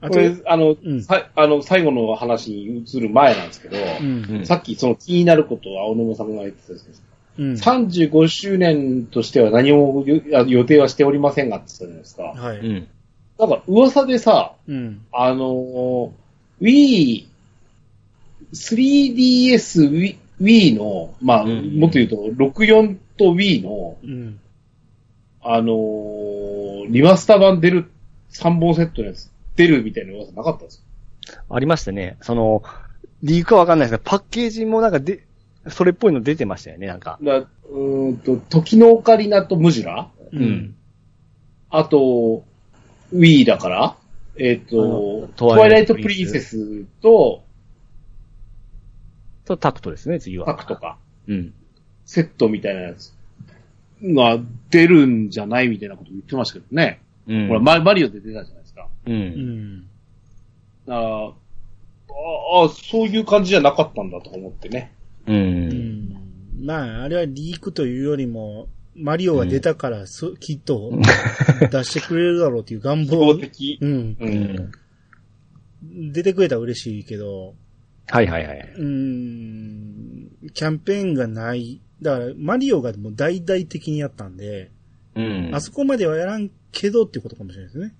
あことれ、あの、うんさあの、最後の話に移る前なんですけど、うん。うんさっきその気になることを青沼さんが言ってたんですうん。35周年としては何も予定はしておりませんがって言ったじゃないですか。はい。う。うん。なんか噂でさ、うん。あのー、Wii、3DS Wii, Wii の、まあ、うんもっと言うと、64と Wii の、うん。あのー、リマスター版出る、3本セットのやつ、出るみたいな噂なかったんですありましたね。その、リークはわかんないですけど、パッケージもなんかで、それっぽいの出てましたよね、なんか。だうーんと、時のオカリナとムジュラ？ううん。あと、Wii だから、えっ、あとの、トワイライトプリンセスと、とタクトですね、次は。タクとか、うん。セットみたいなやつが出るんじゃないみたいなこと言ってましたけどね。うん。ほら、ママリオで出たじゃないですか。う。うんん。あーあー、そういう感じじゃなかったんだとか思ってね。う。うんん。まあ、あれはリークというよりも、マリオが出たから、そきっと <laughs> 出してくれるだろうっていう願希望望。的。うん。う。うんん。出てくれたら嬉しいけど、はいはいはい。うん、キャンペーンがない。だから、マリオがもう大々的にやったんで、うん。あそこまではやらんけどっていうことかもしれないですね。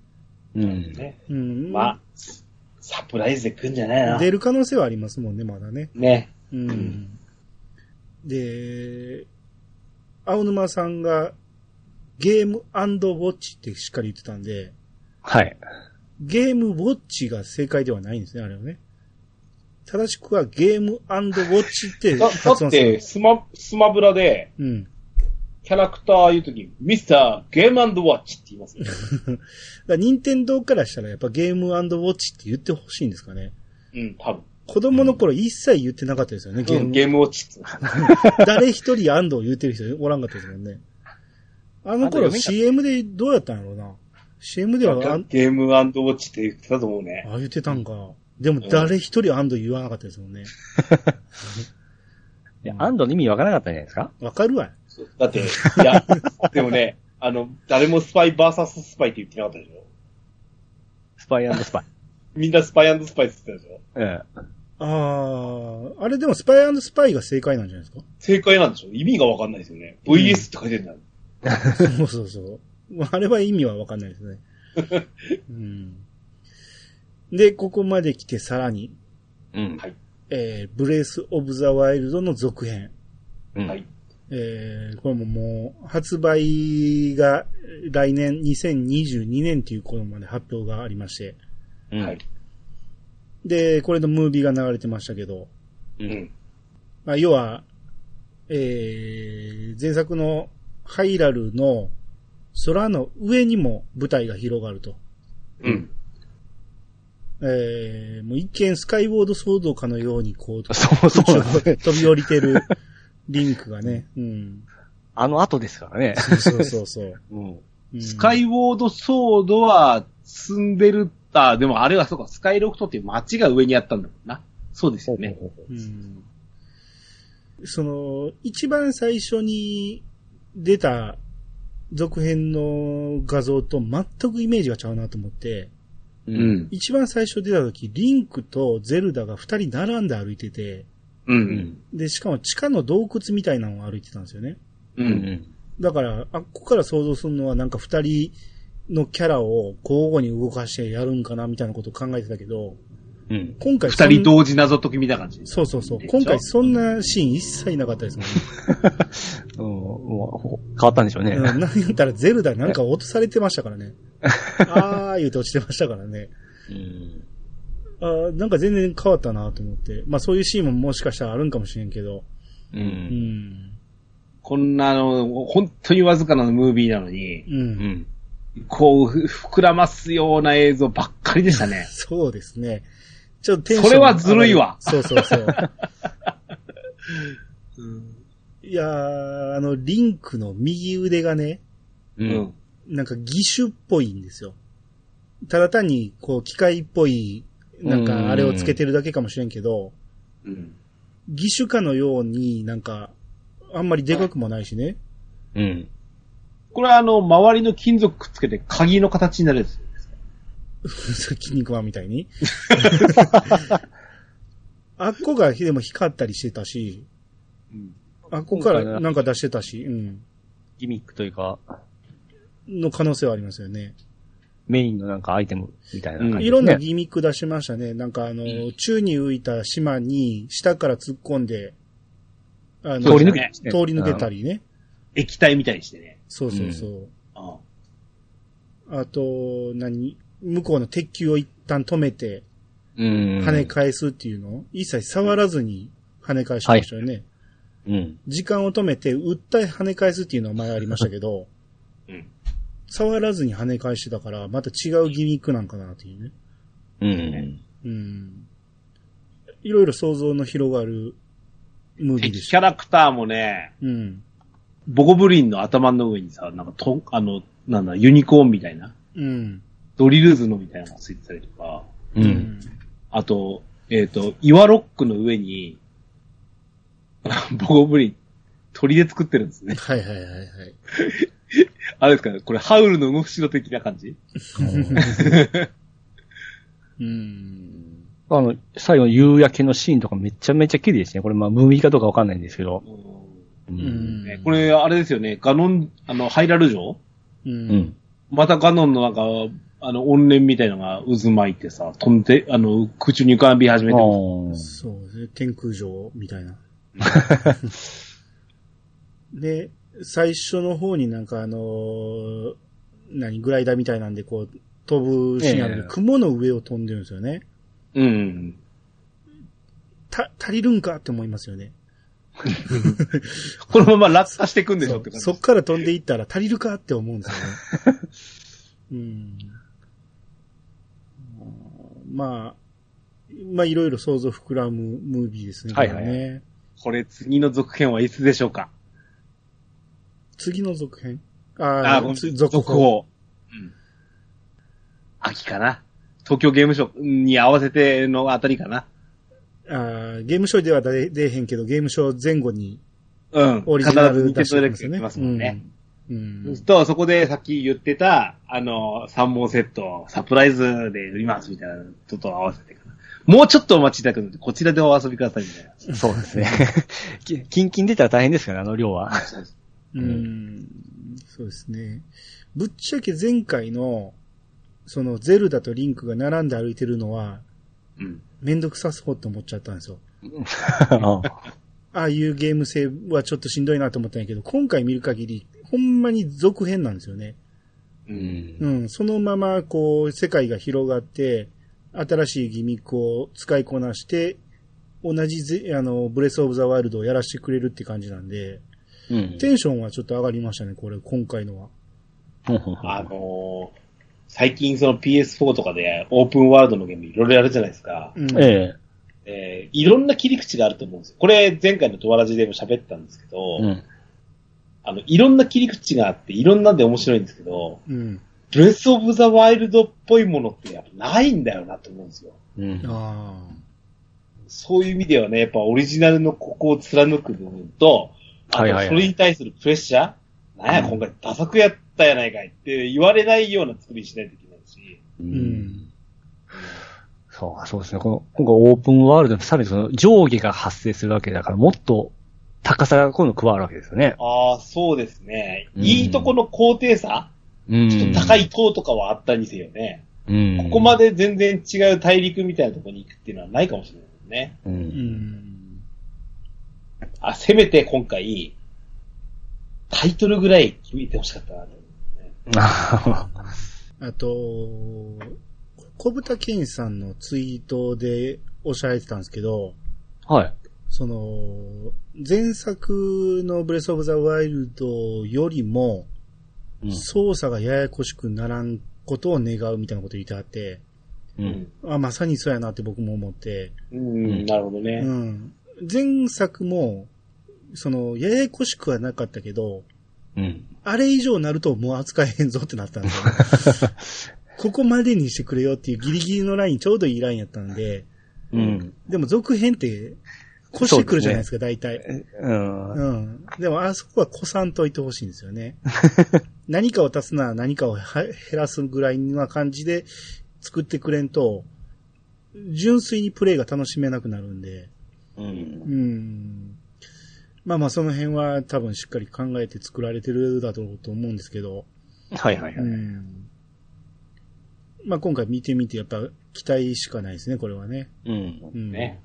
うん。ね。うん。まあ、サプライズで来んじゃないな。出る可能性はありますもんね、まだね。ね。うん。んで、青沼さんがゲームウォッチってしっかり言ってたんで、はい。ゲームウォッチが正解ではないんですね、あれはね。正しくはゲームウォッチってだ。だって、スマ、スマブラで、うん。キャラクター言うとき、ミスターゲームウォッチって言いますね。<laughs> 任天堂からしたらやっぱゲームウォッチって言ってほしいんですかね。うん、多分。子供の頃一切言ってなかったですよね、ゲーム。ゲームウォッチ。<laughs> 誰一人安藤言ってる人おらんかったですもんね。あの頃 CM でどうやったんやろうな。CM ではゲームウォッチって言ってたと思うね。あ、言ってたんか。でも誰一人安藤言わなかったですもんね。<laughs> いや、アンドの意味わからなかったんじゃないですか？わかるわ。だって、いや、<laughs> でもね、あの、誰もスパイバーサススパイって言ってなかったでしょ？スパイスパイ。<laughs> みんなスパイスパイって言ってたでしょ？うん。ああ、あれでもスパイスパイが正解なんじゃないですか？正解なんでしょ？意味がわかんないですよね。VS って書いてるんだ。そうそうそう。あれは意味はわかんないですね。うん、で、ここまで来てさらに、うん。はい。えー、ブレス・オブ・ザ・ワイルドの続編。うん。はい。えー、これももう、発売が来年2022年という頃まで発表がありまして。うん。はい。で、これのムービーが流れてましたけど、う。うんん。まあ、要は、えー、前作のハイラルの空の上にも舞台が広がると。うん。えー、もう一見スカイウォードソードかのようにこう、そうそう。飛び降りてる <laughs> リンクがね。うん。あの後ですからね。そうそうそう。<laughs> うん。うんスカイウォードソードは積んでる、あ、でもあれはそうか、スカイロフトっていう街が上にあったんだもんな。そうですよね。うんその、一番最初に出た続編の画像と全くイメージがちゃうなと思って、う。うんん。一番最初出た時、リンクとゼルダが二人並んで歩いてて、う。うんん。で、しかも地下の洞窟みたいなのを歩いてたんですよね。う。うんん。だから、あっこから想像するのはなんか二人のキャラを交互に動かしてやるんかなみたいなことを考えてたけど、うん。今回二人同時謎解きみたいな感じ？そうそうそう。今回そんなシーン一切なかったですもんね。<laughs> うん。もう、変わったんでしょうね。うん、なんやったらゼルダなんか落とされてましたからね。<laughs> あー言うて落ちてましたからね。うん。あーなんか全然変わったなと思って。まあそういうシーンももしかしたらあるんかもしれんけど。う。うんん。こんなあの、本当にわずかなムービーなのに、う。うんん。こう、ふ膨らますような映像ばっかりでしたね。<laughs> そうですね。ちょっとテンションそれはずるいわそうそうそう。<laughs> いやー、あの、リンクの右腕がね、う。うんん。なんか義手っぽいんですよ。ただ単に、こう、機械っぽい、なんか、あれをつけてるだけかもしれんけど、うん。義手かのようになんか、あんまりでかくもないしね。うん。これはあの、周りの金属くっつけて鍵の形になるやつですか筋肉マンみたいに？<laughs> あっこがでも光ったりしてたし、うん。あっこからなんか出してたし、うん。ギミックというか、の可能性はありますよね。メインのなんかアイテムみたいな感じ、ねいろんなギミック出しましたね。なんかあの、ん宙に浮いた島に下から突っ込んで、あ通り抜けね通り抜けたりね。液体みたいにしてね。そうそうそう。ああと、何？向こうの鉄球を一旦止めて、うん。跳ね返すっていうの？を、一切触らずに跳ね返しましたよね。うん。時間を止めて、撃った跳ね返すっていうのは前ありましたけど、うん。触らずに跳ね返してたから、また違うギミックなんかなっていうね。うん。うん。いろいろ想像の広がるムービーで敵した。キャラクターもね、うん。ボゴブリンの頭の上にさ、なんかと、あの、なんだ、ユニコーンみたいな、うん。ドリルズのみたいなのがついてたりとか、う。。うんあと、えっ、と、岩ロックの上に、<laughs> ボゴブリン、鳥で作ってるんですね。はいはいはいはい。<laughs> あれですかね、これハウルの動く城的な感じ？うん。あの、最後の夕焼けのシーンとかめちゃめちゃ綺麗ですね。これまあ、ムービーかどうかわかんないんですけど。う。うんこれ、あれですよね、ガノン、あの、ハイラル城？う。うんん。またガノンのなんか、あの、怨念みたいのが渦巻いてさ、飛んで、あの、空中に浮かび始めてる。そうですね。天空城みたいな。<laughs> で、最初の方になんかあのー何、グライダーみたいなんでこう、飛ぶシーンあるんで、ええ雲の上を飛んでるんですよね。うん。た、足りるんかって思いますよね。<laughs> このまま落下していくんでしょって感じ。そっから飛んでいったら足りるかって思うんですよね。<laughs> うん。まあ、まあいろいろ想像膨らむムービーですね。はいはいはいこれねこれ次の続編はいつでしょうか？次の続編？ああ続報。。うん。秋かな？東京ゲームショウに合わせてのあたりかな？あーゲームショーでは出出えへんけど、ゲームショー前後にうん。オリジナル必ず出してニますよね。テンドダイレクトやってますもんね。うん。うんと、そこでさっき言ってた、あの、3本セット、サプライズで売りますみたいなのとと合わせて。もうちょっとお待ちいただくので、こちらでお遊びくださいみたいな。そうですね。<laughs> きキンキン出たら大変ですからね、あの量は。うん。そうですね。ぶっちゃけ前回の、そのゼルダとリンクが並んで歩いてるのは、うん。めんどくさそうって思っちゃったんですよ。<laughs> あああいうゲーム性はちょっとしんどいなと思ったんやけど、今回見る限り、ほんまに続編なんですよね。う。うん。うんん、そのまま、こう、世界が広がって、新しいギミックを使いこなして、同じぜ、あの、ブレスオブザワイルドをやらせてくれるって感じなんで、うん。テンションはちょっと上がりましたね、これ、今回のは。<laughs> あのー最近その PS4 とかでオープンワールドのゲームいろいろやるじゃないですか。うん、ええ。えーいろんな切り口があると思うんですよ。これ前回のドアラジでも喋ったんですけど、うん。あの、いろんな切り口があって、いろんなんで面白いんですけど、うん。ブレスオブザワイルドっぽいものってやっぱないんだよなと思うんですよ。うん。あそういう意味ではね、やっぱオリジナルのここを貫く部分と、あとはいはいはいそれに対するプレッシャーなんや、今回ダサくやったやないかいって言われないような作りにしないといけないし、うあ。う。ん。そうか、そうですね。この、今回オープンワールドでさらにその上下が発生するわけだから、もっと高さが今度加わるわけですよね。ああ、そうですね。うんいいとこの高低差、うん。ちょっと高い塔とかはあったにせよね。うん。ここまで全然違う大陸みたいなところに行くっていうのはないかもしれないですね。う。うんん。あ、せめて今回、タイトルぐらい決めてほしかったなと思うね。あと、小豚健さんのツイートでおっしゃられてたんですけど、はい。その、前作のブレスオブザワイルドよりも、うん操作がややこしくならんことを願うみたいなこと言ってあって、うん。あ、まさにそうやなって僕も思って、うん、なるほどねう。ん。前作も、その、ややこしくはなかったけど、うん。あれ以上なるともう扱えへんぞってなったんで。<laughs> ここまでにしてくれよっていうギリギリのライン、ちょうどいいラインやったんで、うん。でも続編って、越してくるじゃないですか、大体。うん。うん。でも、あそこは越さんといてほしいんですよね。<laughs> 何かを足すなら何かをは減らすぐらいな感じで作ってくれんと、純粋にプレイが楽しめなくなるんで、うん。うん。まあまあ、その辺は多分しっかり考えて作られてるだろうと思うんですけど、はいはいはい。うん。まあ今回見てみて、やっぱ期待しかないですね、これはね。うん。うん。ね。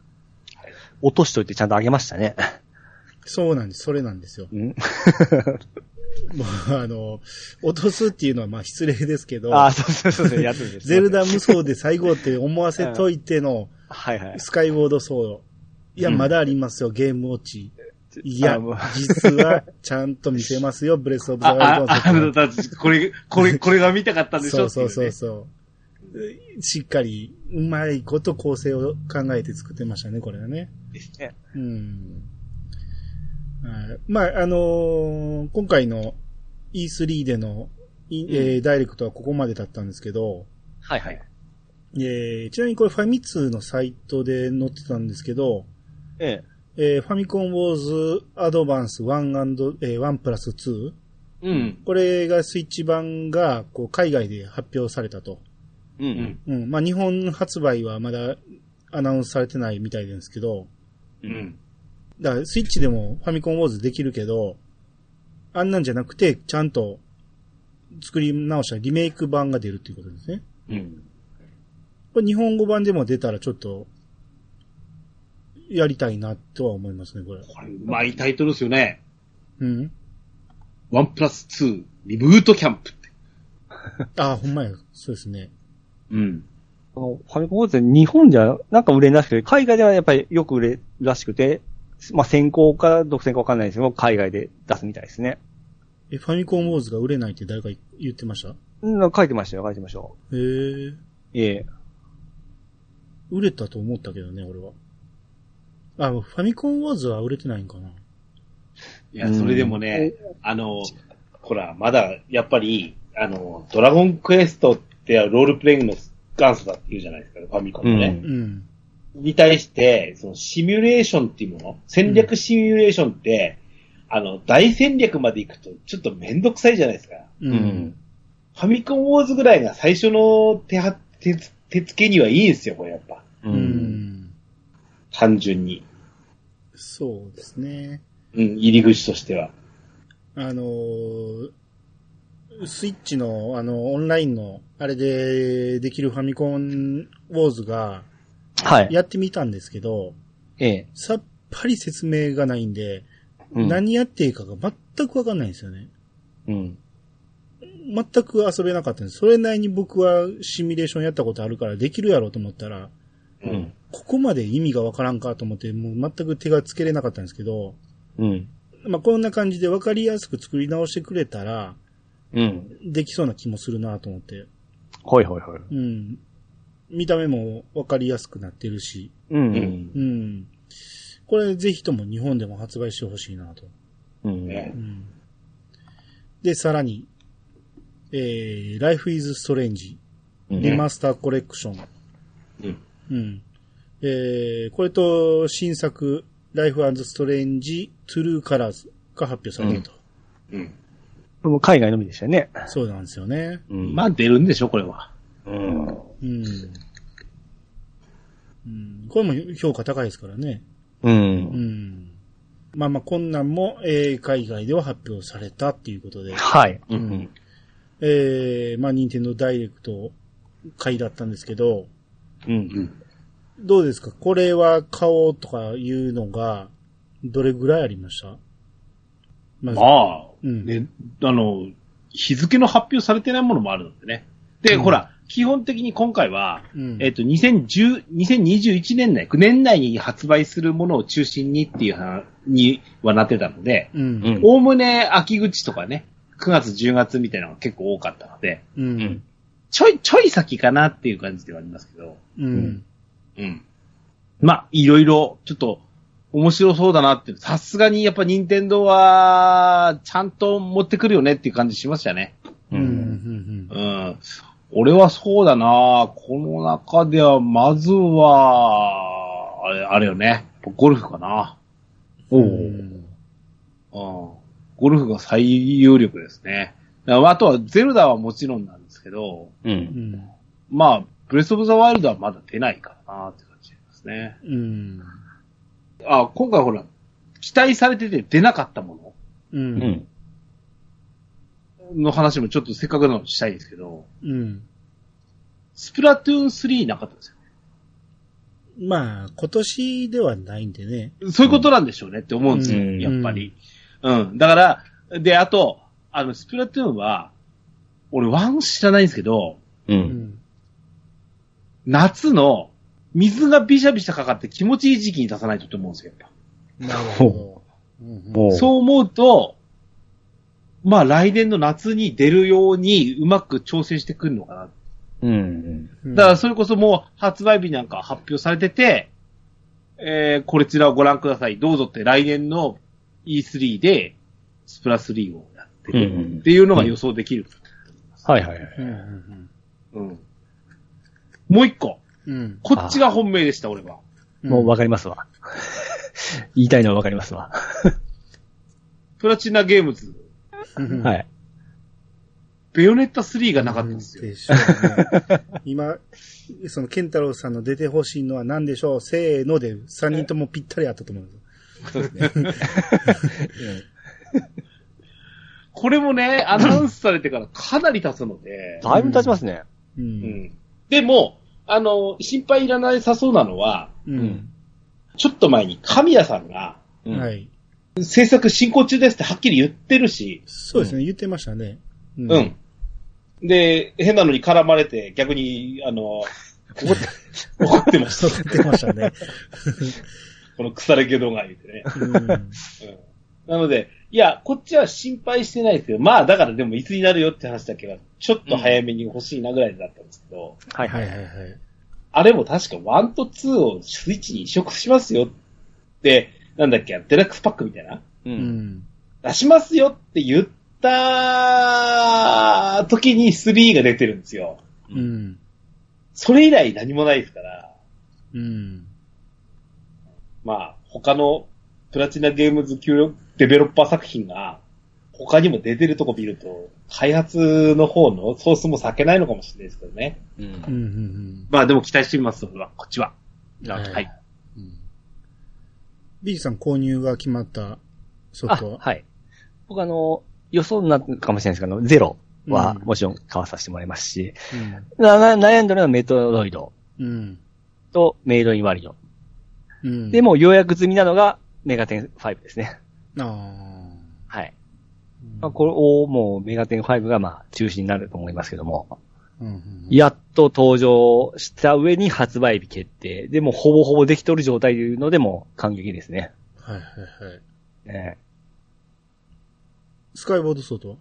落としといてちゃんとあげましたね。そうなんです、それなんですよ。うん。<laughs> もう、あの、落とすっていうのはまあ失礼ですけど、ああ、そうそうそうそう、やつです。ゼルダ無双で最後って思わせといてのはいはい。スカイウォードソード。いや、うんまだありますよ、ゲームウォッチ。いやあもう、実はちゃんと見せますよ、ブレスオブザワイルド <laughs> これ、これ、これが見たかったんでしょそうそうそうう。そう。しっかり、うまいこと構成を考えて作ってましたね、これはね。ですね。うん。はいまあ、あのー今回の E3 での、いえーダイレクトはここまでだったんですけど、はいはい。えーちなみにこれファミ通のサイトで載ってたんですけど、ええーファミコンウォーズアドバンス1えー1プラス 2? え。うん。これがスイッチ版がこう海外で発表されたと。う。うんん。うん。まあ、日本発売はまだアナウンスされてないみたいですけど、うん。だからスイッチでもファミコンウォーズできるけど、あんなんじゃなくて、ちゃんと作り直したリメイク版が出るっていうことですね。うん。これ日本語版でも出たらちょっと、やりたいなとは思いますね、これ。これ、うまいタイトルですよね。うん。ワンプラス2、リブートキャンプって。あ、ほんまや。そうですね。うん。このファミコンウォーズ日本じゃなんか売れなくて、海外ではやっぱりよく売れるらしくて、まあ先行か独占かわかんないですけど、海外で出すみたいですね。え、ファミコンウォーズが売れないって誰か言ってました？うん、書いてましたよ、書いてましたよ。へえ。ええ。売れたと思ったけどね、俺は。あ、ファミコンウォーズは売れてないんかな？いや、それでもね、あの、ほら、まだ、やっぱり、あの、ドラゴンクエストってロールプレイングの元祖だって言うじゃないですか、ファミコンのね。うん。に対して、そのシミュレーションっていうもの、戦略シミュレーションって、あの、大戦略まで行くとちょっとめんどくさいじゃないですか。う。うんん。ファミコンウォーズぐらいが最初の手は、手つ、手付けにはいいですよ、これやっぱ。う。うんん。単純に。そうですね。うん、入り口としては。あのースイッチの、あの、オンラインの、あれでできるファミコンウォーズが、はい。やってみたんですけど、ええ。さっぱり説明がないんで、うん。何やっていいかが全くわかんないんですよね。うん。全く遊べなかったんです。それなりに僕はシミュレーションやったことあるからできるやろうと思ったら、うん。ここまで意味がわからんかと思って、もう全く手がつけれなかったんですけど、うん。まあ、こんな感じでわかりやすく作り直してくれたら、うん。できそうな気もするなと思って。はいはいはい。うん。見た目もわかりやすくなってるし、うん。うん。これぜひとも日本でも発売してほしいなと。うん。ねうん。で、さらに、えー、Life is Strange うんリマスターコレクション。うん。うん。えー、これと新作 Life is Strange True Colors が発表されると。うん。もう海外のみでしたよね。そうなんですよね。うんまあ出るんでしょ、これは。うん。うん。うん、これも評価高いですからね。う。うんん。まあまあ、こんなんも、えー海外では発表されたっていうことで。はい。ううんん。えー、まあ、任天堂ダイレクト回だったんですけど、うん。うん。どうですか？これは買おうとかいうのが、どれぐらいありました？まあ、うんね、あの、日付の発表されてないものもあるのでね。で、うんほら、基本的に今回は、うん。えっ、と、2010、2021年内、9年内に発売するものを中心にっていう話にはなってたので、うん。うんおおむね秋口とかね、9月、10月みたいなのが結構多かったので、う。うんん。ちょい、ちょい先かなっていう感じではありますけど、うん。うん。まあ、いろいろ、ちょっと、面白そうだなって、さすがにやっぱ任天堂は、ちゃんと持ってくるよねっていう感じしましたね。うん。うん。うん。俺はそうだなこの中では、まずは、あれ、あれよね。ゴルフかな。おうん。ゴルフが最有力ですね。あとは、ゼルダはもちろんなんですけど、う。うんん。まあ、ブレスオブザワイルドはまだ出ないからなって感じですね。うん。あ、今回ほら、期待されてて出なかったもう。うんん。のの話もちょっとせっかくなのでしたいですけど、うん。スプラトゥーン3なかったんですよ。まあ、今年ではないんでね。そういうことなんでしょうねって思うんですよ、うんやっぱり。うん。だから、で、あと、あの、スプラトゥーンは、俺ワン知らないんですけど、う。うんん。夏の水がビシャビシャかかって気持ちいい時期に出さないとと思うんですよ。やっぱなるほど。そう思うと、まあ来年の夏に出るようにうまく調整してくるのかな。うん。うんだからそれこそもう発売日なんか発表されてて、えー、こちらをご覧ください。どうぞって来年の E3 でスプラ3をやってるうんっていうのが予想できる。はいはいはい。うん。もう一個。うん。うん。こっちが本命でした、俺は。もうわかりますわ。<laughs> 言いたいのはわかりますわ。<laughs> プラチナゲームズ、うんはい。ベヨネッタ3がなかったんですよ。でしょうね。今、その、ケンタロウさんの出てほしいのは何でしょう？せーので、3人ともぴったりあったと思うんです。そうですね。<laughs> これもね、アナウンスされてからかなり経つので、だいぶ経ちますね。う。うんん。でも、あの、心配いらないさそうなのは、う。。うんちょっと前に神谷さんが、うんはい。制作進行中ですってはっきり言ってるし、そうですね、言ってましたね。ううん。で、変なのに絡まれて、逆に、あの、怒って、<laughs> 怒ってました。言ってましたね。<laughs> この腐れ毛動画言ってね。うん。うん。なので、いや、こっちは心配してないですけど、まあ、だからでもいつになるよって話だけは、ちょっと早めに欲しいなぐらいだったんですけど、はいははいいはいい。ははい。あれも確か1と2をスイッチに移植しますよって、なんだっけ、デラックスパックみたいなう。うんん。出しますよって言った時に3が出てるんですよ。うん。それ以来何もないですから、うん。まあ、他のプラチナゲームズ級デベロッパー作品が、他にも出てるとこ見ると、開発の方のソースも避けないのかもしれないですけどね。う。うん。うんん。まあでも期待してみます。こっちは。はいはい。うん。ビーさん購入が決まったソあ、フトは？はい。僕あの、予想になるかもしれないですけど、ゼロはうんもちろん買わさせてもらいますし、なな悩んだのはメトロイドうん。とメイドインワリオ。うん。で、もう予約済みなのがメガテン5ですね。あはい。あ。まあ、これをもうメガテン5がまあ中心になると思いますけども、うん。うん。やっと登場した上に発売日決定。でもほぼほぼできとる状態というのでも感激ですね。はいはいはい。ええスカイボードソードは？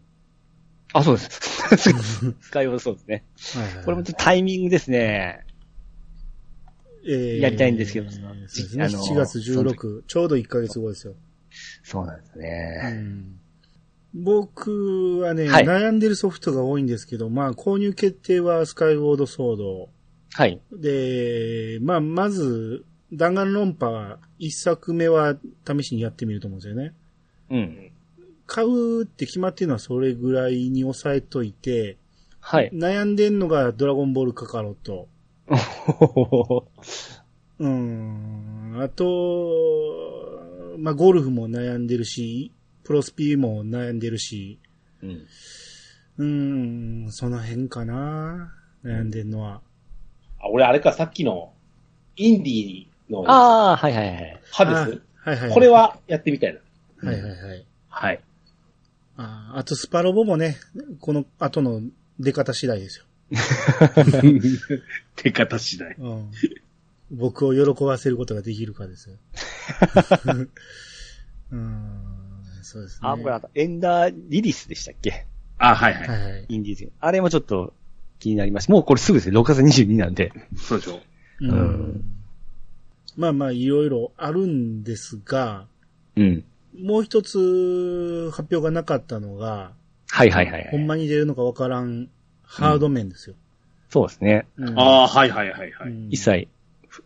あ、そうです。<laughs> スカイオードそうですね。はいはい。これもちょっとタイミングですね。えーやりたいんですけどそうですね。あの7月16、ちょうど1ヶ月後ですよ。そうなんですうね。ん僕はね、はい悩んでるソフトが多いんですけど、まあ、購入決定はスカイウォードソード。はい。で、まあ、まず、弾丸論破は、一作目は試しにやってみると思うんですよね。うん。買うって決まってるのはそれぐらいに抑えといて、はい。悩んでんのがドラゴンボールカカロット。<laughs> うん。あと、まあ、ゴルフも悩んでるし、プロスピーも悩んでるし、うん。うん、その辺かな。悩んでんのは。あ、俺あれか、さっきの、インディーの、ああ、はいはいはい。歯です？あはいはい。これはやってみたいな。はいはいはい。はい。ああとスパロボもね、この後の出方次第ですよ。<laughs> 手方次第。うん。僕を喜ばせることができるかですよ。<laughs> うん、そうですね。あ、これあと、エンダーリリスでしたっけ？あ、はいはい。はいはい。インディーズ。あれもちょっと気になりました。もうこれすぐですね。6月22なんで。そうでしょ。うんうんまあまあ、いろいろあるんですが、うん。もう一つ発表がなかったのが、はいはいはい、はい。ほんまに出るのかわからんハード面ですよ。そうですね。うんああ、はいはいはいはい。うん一切、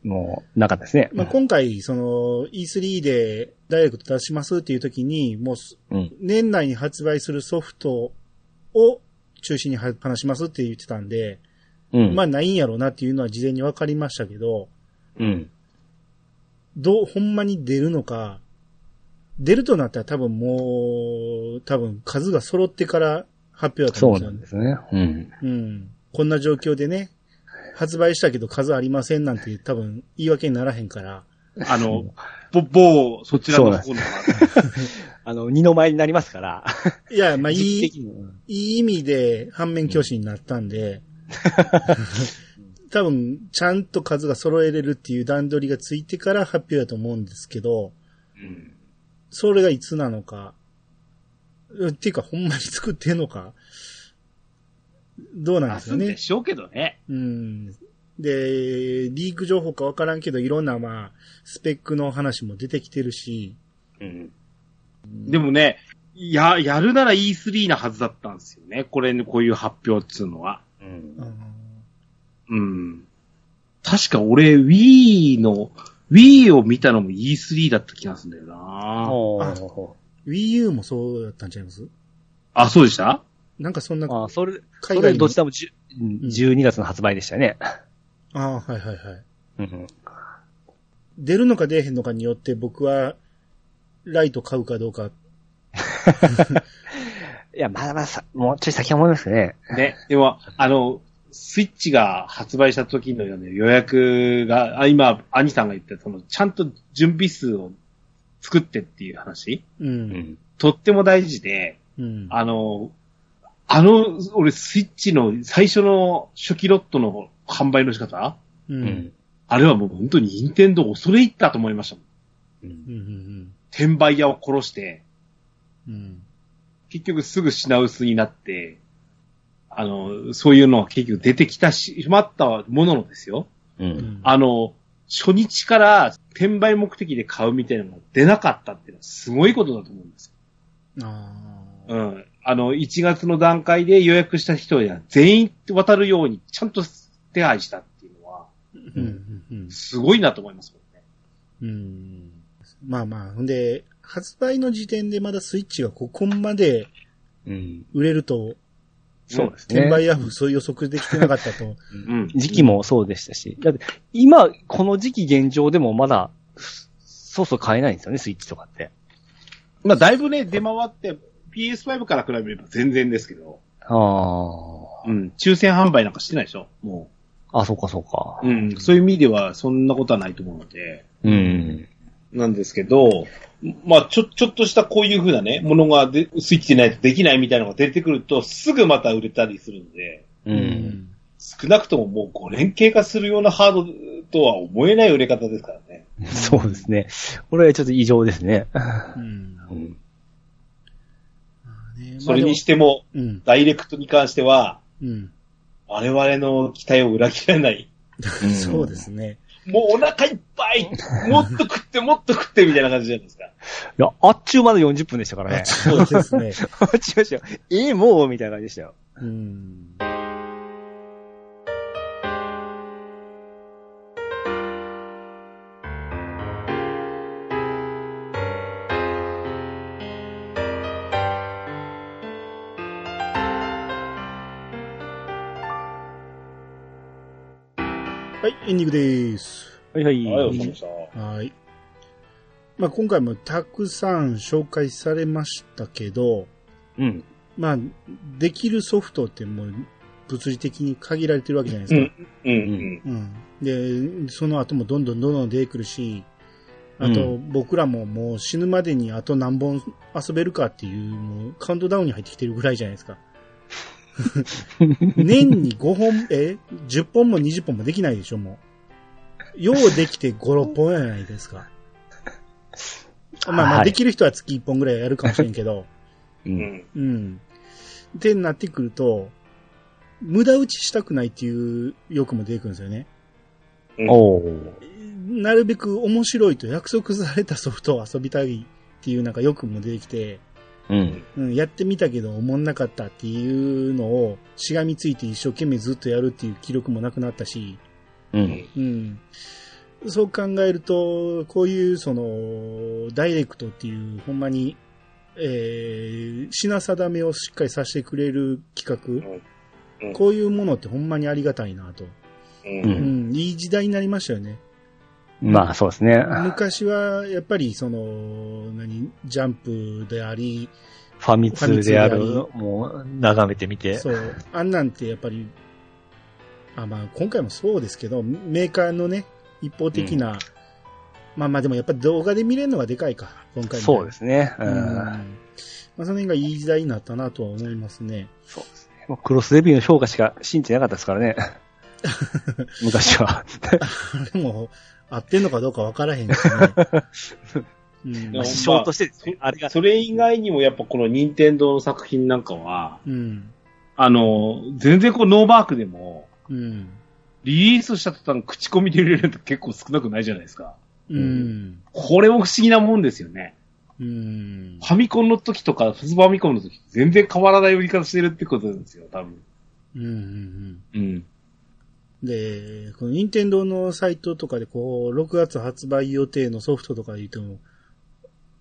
もう、なかったですね。まあ、今回、その E3 でダイレクト出しますっていう時に、もう。年内に発売するソフトを中心に話しますって言ってたんで、うん。まあないんやろうなっていうのは事前に分かりましたけど、うん。どう、ほんまに出るのか、出るとなったら多分もう、多分数が揃ってから発表だとそ思うんうですよね。なんですね。うん。うん。こんな状況でね、発売したけど数ありませんなんて多分言い訳にならへんから。あの、ぼ、某、そちらのところの <laughs> あの、二の舞になりますから。いや、まあいい、いい意味で反面教師になったんで、多分ちゃんと数が揃えれるっていう段取りがついてから発表だと思うんですけど、うん。それがいつなのか、うっていうかほんまに作ってんのか、どうなん出ですよね。すんでしょうけどね。うん。で、リーク情報かわからんけど、いろんなまあ、スペックの話も出てきてるし、うん。でもね、や、やるなら E3 なはずだったんですよね。これ、こういう発表っつうのは。うんうん。確か俺 Wii の、Wii を見たのも E3 だった気がするんだよな Wii U もそうだったんちゃいます？あ、そうでした？なんかそんな、あ、それ、そ海外どちらも10うん12月の発売でしたね。ああ、はいはいはい。うん。出るのか出えへんのかによって僕は、ライト買うかどうか。<laughs> いや、まだまださ、もうちょい先は思いますね。ね。でも、あの、スイッチが発売した時のような予約が、あ今、兄さんが言った、その、ちゃんと準備数を作ってっていう話う。うんん。とっても大事で、うん。あの、あの、俺、スイッチの最初の初期ロットの販売の仕方？う。うんん。あれはもう本当に任天堂恐れ入ったと思いましたもん。うんうん。うん。転売屋を殺して、うん。結局すぐ品薄になって、あの、そういうのは結局出てきたしまったもののですよ。う。うんん。あの、初日から転売目的で買うみたいなのが出なかったっていうのはすごいことだと思うんですあよ。うん。あの、1月の段階で予約した人には全員渡るようにちゃんと手配したっていうのは、ーうん。うん。すごいなと思いますもんね。うん。まあまあ、ほんで、発売の時点でまだスイッチがここまでうん。売れると、そうですね。転売ヤフーそういう予測できてなかったと。うん。時期もそうでしたし。だって、今、この時期現状でもまだ、そうそう買えないんですよね、スイッチとかって。まあ、だいぶね、出回って、PS5 から比べれば全然ですけど、ああ。うん。抽選販売なんかしてないでしょ？もあ、そうかそうか。う。うん。そういう意味では、そんなことはないと思うので。うん。なんですけど、まあ、ちょ、ちょっとしたこういう風なね、ものがでスイッチでないとできないみたいなのが出てくると、すぐまた売れたりするんで、う。。うん少なくとももう5年経過するようなハードとは思えない売れ方ですからね。<laughs> そうですね。これはちょっと異常ですね。うん。うん。ねそれにしても、まあでもうん。ダイレクトに関しては、うん。我々の期待を裏切らない。う <laughs> んそうですね。もうお腹いっぱいもっと食ってもっと食ってみたいな感じじゃないですか。いや、あっちゅうまで40分でしたからね。そうですね。あっちゅうま <laughs> でしたよ。ええもうみたいな感じでしたよ。うん。エンディングです。はいはい。はい、お疲れ様でした。はい。まあ今回もたくさん紹介されましたけど、うん。まあ、できるソフトってもう物理的に限られてるわけじゃないですか。うん、うん、うん。で、その後もどんどんどんどん出てくるし、あと、う僕らももう死ぬまでにあと何本遊べるかっていう、もうカウントダウンに入ってきてるぐらいじゃないですか。<laughs> 年に5本、え ?10 本も20本もできないでしょ、もう。ようできて5、6本やないですか。まあまあ、はいできる人は月1本ぐらいやるかもしれんけど。<laughs> う。うんん。うん。ってなってくると、無駄打ちしたくないっていう欲も出てくるんですよね。おー。なるべく面白いと約束されたソフトを遊びたいっていうなんか欲も出てきて、うん。うん、やってみたけど思んなかったっていうのをしがみついて一生懸命ずっとやるっていう記録もなくなったし、うん。うん。そう考えると、こういうその、ダイレクトっていうほんまに、えー、品定めをしっかりさせてくれる企画、うんこういうものってほんまにありがたいなと。う。うんん、いい時代になりましたよね。まあ、そうですね。昔は、やっぱり、その、何、ジャンプであり、ファミ通であるもう、眺めてみて。そう、あんなんてやっぱり、あ、まあ、今回もそうですけど、メーカーのね、一方的な、まあまあでもやっぱり動画で見れるのがでかいか、今回。そうですすね。ううん。ん。まあその辺がいい時代になったなとは思いますね。そうですね。もうクロスレビューの評価しか信じてなかったですからね。<laughs> 昔は。<laughs> あれも、合ってんのかどうかわからへんしね。<laughs> うんまあ師匠としてですね、あれが、それ以外にもやっぱこの任天堂の作品なんかは、うん。あの、全然こうノーマークでも、うん。リリースした途端口コミで売れるのって結構少なくないじゃないですか。うん。これも不思議なもんですよね。うんフ。ァミコンの時とか、スーパーファミコンの時、全然変わらない売り方してるってことなんですよ、多分。うん。うん。うん。で、この任天堂のサイトとかでこう、6月発売予定のソフトとか言っても、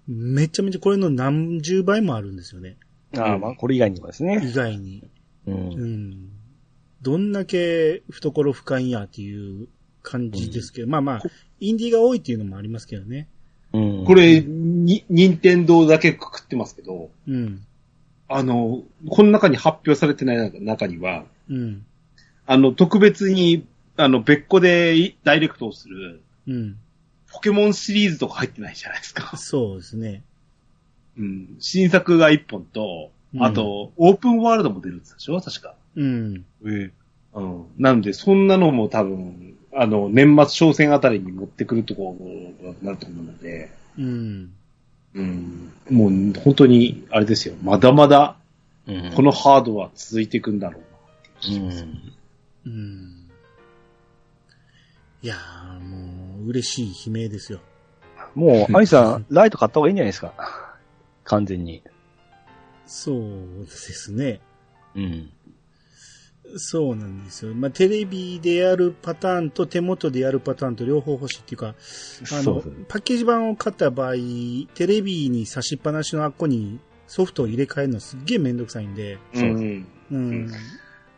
めちゃめちゃこれの何十倍もあるんですよね。ああ、まあ、これ以外にもですね。意外に。う。うんん。どんだけ懐深いんやっていう感じですけど、まあまあ、インディーが多いっていうのもありますけどね。うん。これ、に、任天堂だけくくってますけど、うん。あの、この中に発表されてない中には、うん。あの、特別に、あの、別個でダイレクトをする、うん。ポケモンシリーズとか入ってないじゃないですか。そうですね。うん。新作が1本と、うんあと、オープンワールドも出るんでしょ確か。うん。ええ。うん。なので、そんなのも多分、あの、年末商戦あたりに持ってくるところになると思うので、うん。うん。もう、本当に、あれですよ。まだまだ、うん、このハードは続いていくんだろうなっていう気うがします。ん。うん。いやー、もう、嬉しい悲鳴ですよ。もう、アニさん、<laughs> ライト買った方がいいんじゃないですか？完全に。そうですね。うん。そうなんですよ。まあ、テレビでやるパターンと手元でやるパターンと両方欲しいっていうか、あのパッケージ版を買った場合、テレビに差しっぱなしのあっこにソフトを入れ替えるのすっげえめんどくさいんで、そううん。うん。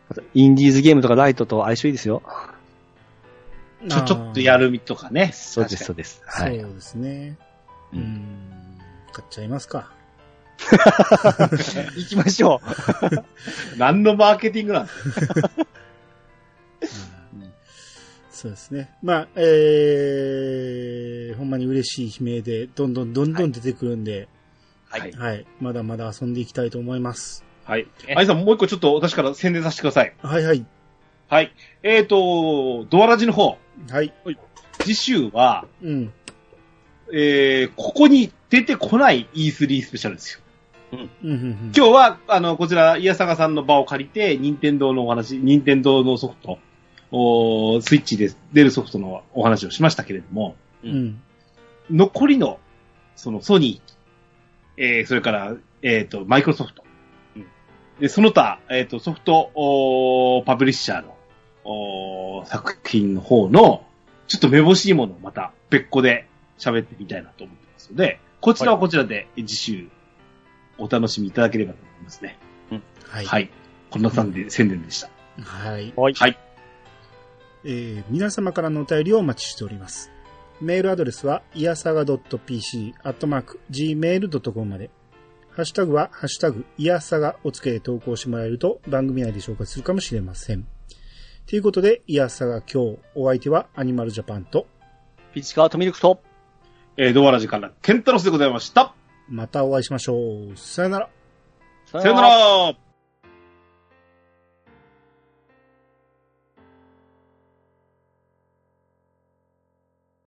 あとインディーズゲームとかライトと相性いいですよ。ちょ、ちょっとやるとかね。そうです、そうです。そうはい。ですね。ううんん。買っちゃいますか。<laughs> 行きましょ <laughs> 何のマーケティングなんですかそうですね。まあ、えー、ほんまに嬉しい悲鳴で、どんどんどんどん出てくるんで、う。はい。はい。まだまだ遊んでいきたいと思います。はい。アイさん、もう一個ちょっと私から宣伝させてください。はいはい。はい。えーと、ドアラジの方、はい。次週は、うん。えー、ここに出てこない E3 スペシャルですよ。うん、うん、うん。今日は、あの、こちら、イヤサガさんの場を借りて、任天堂のお話、任天堂のソフト、おースイッチで出るソフトのお話をしましたけれども、うん。残りの、そのソニー、えー、それから、えっ、と、マイクロソフト、うんで、その他、えっ、と、ソフト、おーパブリッシャーの、おー作品の方の、ちょっとめぼしいものをまた別個で喋ってみたいなと思ってますので、こちらはこちらで次週お楽しみいただければと思いますね。は。はいい。こんな感じで宣伝でした。はい。はい。はい。えー皆様からのお便りをお待ちしております。メールアドレスは、いやさが .pc、アットマーク、gmail.com まで。ハッシュタグは、ハッシュタグ、いやさがをつけて投稿してもらえると、番組内で紹介するかもしれません。ということで、いやさが今日、お相手はアニマルジャパンと、ピチカートミルクと、えー、ドアラジからケンタロスでございました。またお会いしましょう。さよなら。ささよなら